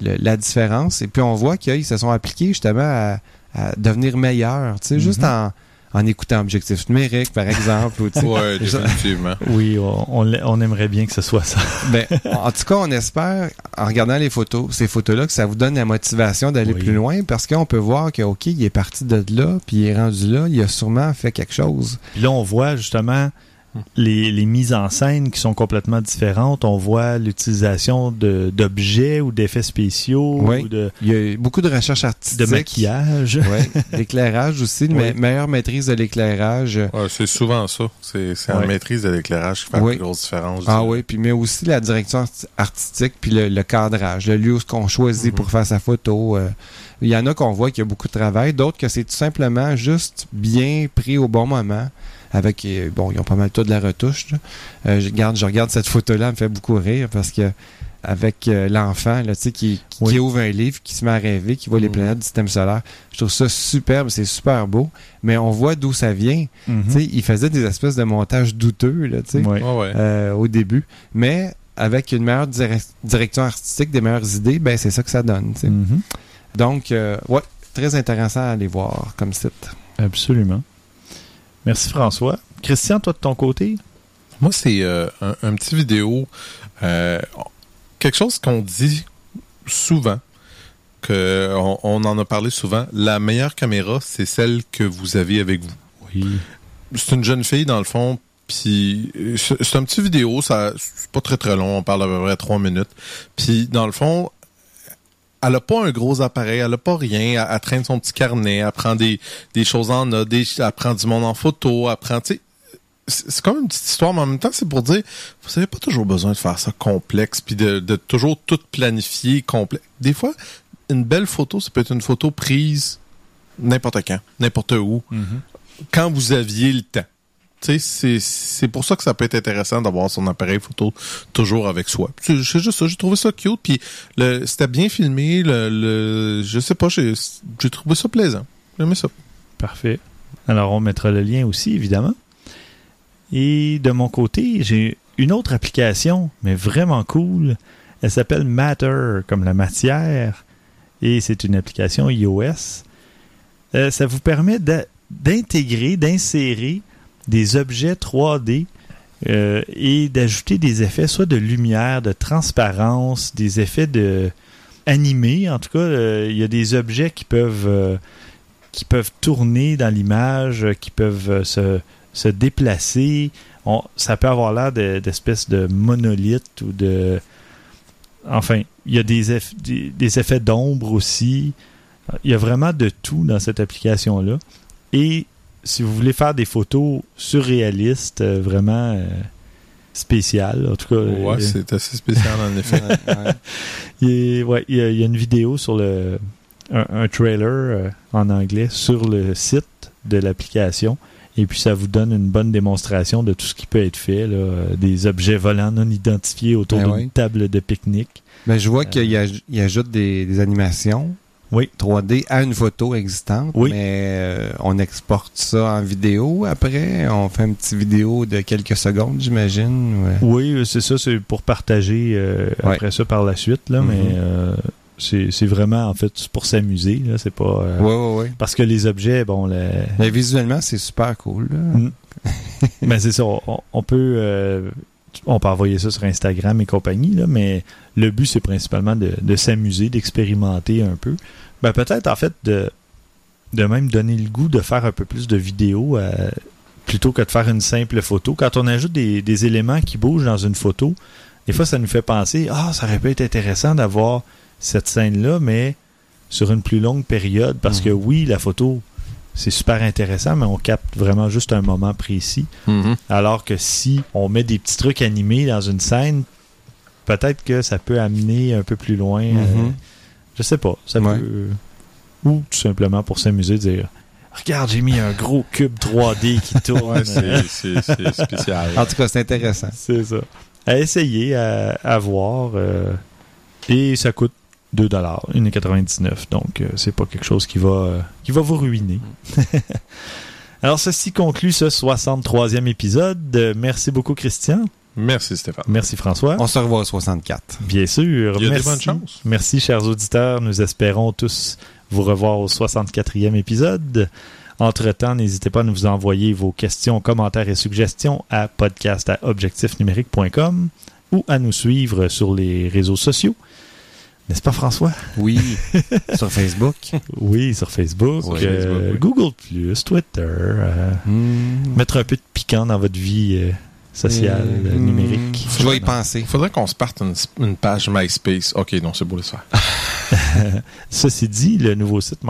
le- la différence. Et puis on voit qu'ils se sont appliqués justement à, à devenir meilleurs, tu sais, juste Mhm. en, en écoutant objectif numérique, par exemple. ou, tu sais. Ouais, définitivement. Oui, on, aimerait bien que ce soit ça. Ben, en tout cas, on espère, en regardant les photos, ces photos-là, que ça vous donne la motivation d'aller Oui. plus loin parce qu'on peut voir que, OK, il est parti de là, puis il est rendu là, il a sûrement fait quelque chose. Puis là, on voit justement les, les mises en scène qui sont complètement différentes. On voit l'utilisation de- d'objets ou d'effets spéciaux Oui. ou de, Il y a eu beaucoup de recherches artistiques. de maquillage. Oui, l'éclairage aussi, une Oui. me- meilleure maîtrise de l'éclairage. Ouais, c'est souvent ça. C'est Ouais. la maîtrise de l'éclairage qui fait Oui. la plus grosse différence. Ah oui, puis mais aussi la direction arti- artistique puis le, le cadrage, le lieu qu'on choisit Mhm. pour faire sa photo. euh. Il y en a qu'on voit qu'il y a beaucoup de travail, d'autres que c'est tout simplement juste bien pris au bon moment. Avec bon, ils ont pas mal tout de la retouche. là. Euh, je regarde, je regarde cette photo-là, elle me fait beaucoup rire parce que avec euh, l'enfant là, tu sais, qui, qui, Oui. qui ouvre un livre, qui se met à rêver, qui voit les planètes du système solaire. Je trouve ça superbe, c'est super beau, mais on voit d'où ça vient. Tu sais, il faisait des espèces de montages douteux là, ouais. euh, au début. Mais avec une meilleure dire- direction artistique, des meilleures idées, ben c'est ça que ça donne. tu sais. Mhm. Donc, euh, ouais, très intéressant à aller voir comme site. Absolument. Merci François. Christian, toi de ton côté? Moi, c'est euh, un, un petit vidéo. euh, quelque chose qu'on dit souvent, que on, on en a parlé souvent. La meilleure caméra, c'est celle que vous avez avec vous. Oui. C'est une jeune fille, dans le fond, puis euh, c'est c'est un petit vidéo, ça c'est pas très très long, on parle à peu près trois minutes. Puis, dans le fond, elle a pas un gros appareil, elle a pas rien, elle, elle traîne son petit carnet, elle prend des, des choses en note, des, elle prend du monde en photo, elle prend, tu sais, c'est comme une petite histoire, mais en même temps, c'est pour dire, vous avez pas toujours besoin de faire ça complexe, puis de, de toujours tout planifier complexe. Des fois, une belle photo, ça peut être une photo prise n'importe quand, n'importe où, quand vous aviez le temps. C'est- pour ça que ça peut être intéressant d'avoir son appareil photo toujours avec soi. C'est juste ça, j'ai trouvé ça cute, puis c'était bien filmé, le, je sais pas, j'ai trouvé ça plaisant. J'aimais ça. Parfait. Alors, on mettra le lien aussi, évidemment. Et de mon côté, j'ai une autre application, mais vraiment cool. Elle s'appelle Matter, comme la matière. Et c'est une application iOS. Euh, ça vous permet d'intégrer, d'insérer des objets 3D euh, et d'ajouter des effets, soit de lumière, de transparence, des effets de animés. En tout cas, euh, il y a des objets qui peuvent euh, qui peuvent tourner dans l'image, qui peuvent se, se déplacer. On- ça peut avoir l'air de- d'espèces de, monolithes ou de... Enfin, il y a des, eff- des, des effets d'ombre aussi. Il y a vraiment de tout dans cette application-là. Et si vous voulez faire des photos surréalistes, euh, vraiment euh, spéciales, en tout cas... Ouais, euh, c'est assez spécial en effet. Ouais, il, est- ouais, il y, a, il y a une vidéo sur le un, un trailer euh, en anglais sur le site de l'application. Et puis ça vous donne une bonne démonstration de tout ce qui peut être fait, là, euh, des objets volants non identifiés autour Ben d'une oui. table de pique-nique. Ben, je vois qu'il aj- il ajoute des, des animations Oui. 3D à une photo existante, Oui. mais euh, on exporte ça en vidéo après. On fait une petite vidéo de quelques secondes, j'imagine. ouais. Oui, c'est ça, c'est pour partager euh, Ouais. après ça par la suite, là, mais euh, c'est vraiment en fait pour s'amuser, c'est pas ouais. parce que les objets, bon, le- Mais visuellement, c'est super cool. là. Mm. mais c'est ça, on, on peut on peut envoyer ça sur Instagram et compagnie, là, mais le but c'est principalement de, de s'amuser, d'expérimenter un peu. Ben peut-être en fait de de même donner le goût de faire un peu plus de vidéos euh, plutôt que de faire une simple photo. Quand on ajoute des, des éléments qui bougent dans une photo, des fois, ça nous fait penser, ah, ça aurait pu être intéressant d'avoir cette scène-là, mais sur une plus longue période, parce Mhm. que oui, la photo, c'est super intéressant, mais on capte vraiment juste un moment précis. Mhm. Alors que si on met des petits trucs animés dans une scène, peut-être que ça peut amener un peu plus loin. euh, Mhm. je sais pas. Ça Ouais. peut. Ou tout simplement pour s'amuser, dire Regarde, j'ai mis un gros cube 3D qui tourne. Ouais, c'est- spécial. En tout cas, c'est intéressant. C'est ça. À essayer, à, à voir. euh, et ça coûte 2 1,99 Donc, euh, c'est pas quelque chose qui va, euh, qui va vous ruiner. Alors, ceci conclut ce 63e épisode. Euh, Merci beaucoup, Christian. Merci, Stéphane. Merci, François. On se revoit au 64. Bien sûr. Il y a des Merci. bonnes chances. Merci, chers auditeurs. Nous espérons tous vous revoir au 64e épisode. Entre-temps, n'hésitez pas à nous envoyer vos questions, commentaires et suggestions à podcast à objectifnumérique.com ou à nous suivre sur les réseaux sociaux. N'est-ce pas, François? Oui. Sur Facebook. Oui, sur Facebook, Oui, euh, Facebook, oui. Google+, Twitter. euh, Hmm. mettre un peu de piquant dans votre vie euh, sociale, euh, Hmm. numérique. Je vais y penser. Il faudrait qu'on se parte une, une page MySpace. Ok, non, c'est beau de ça. Ceci dit, le nouveau site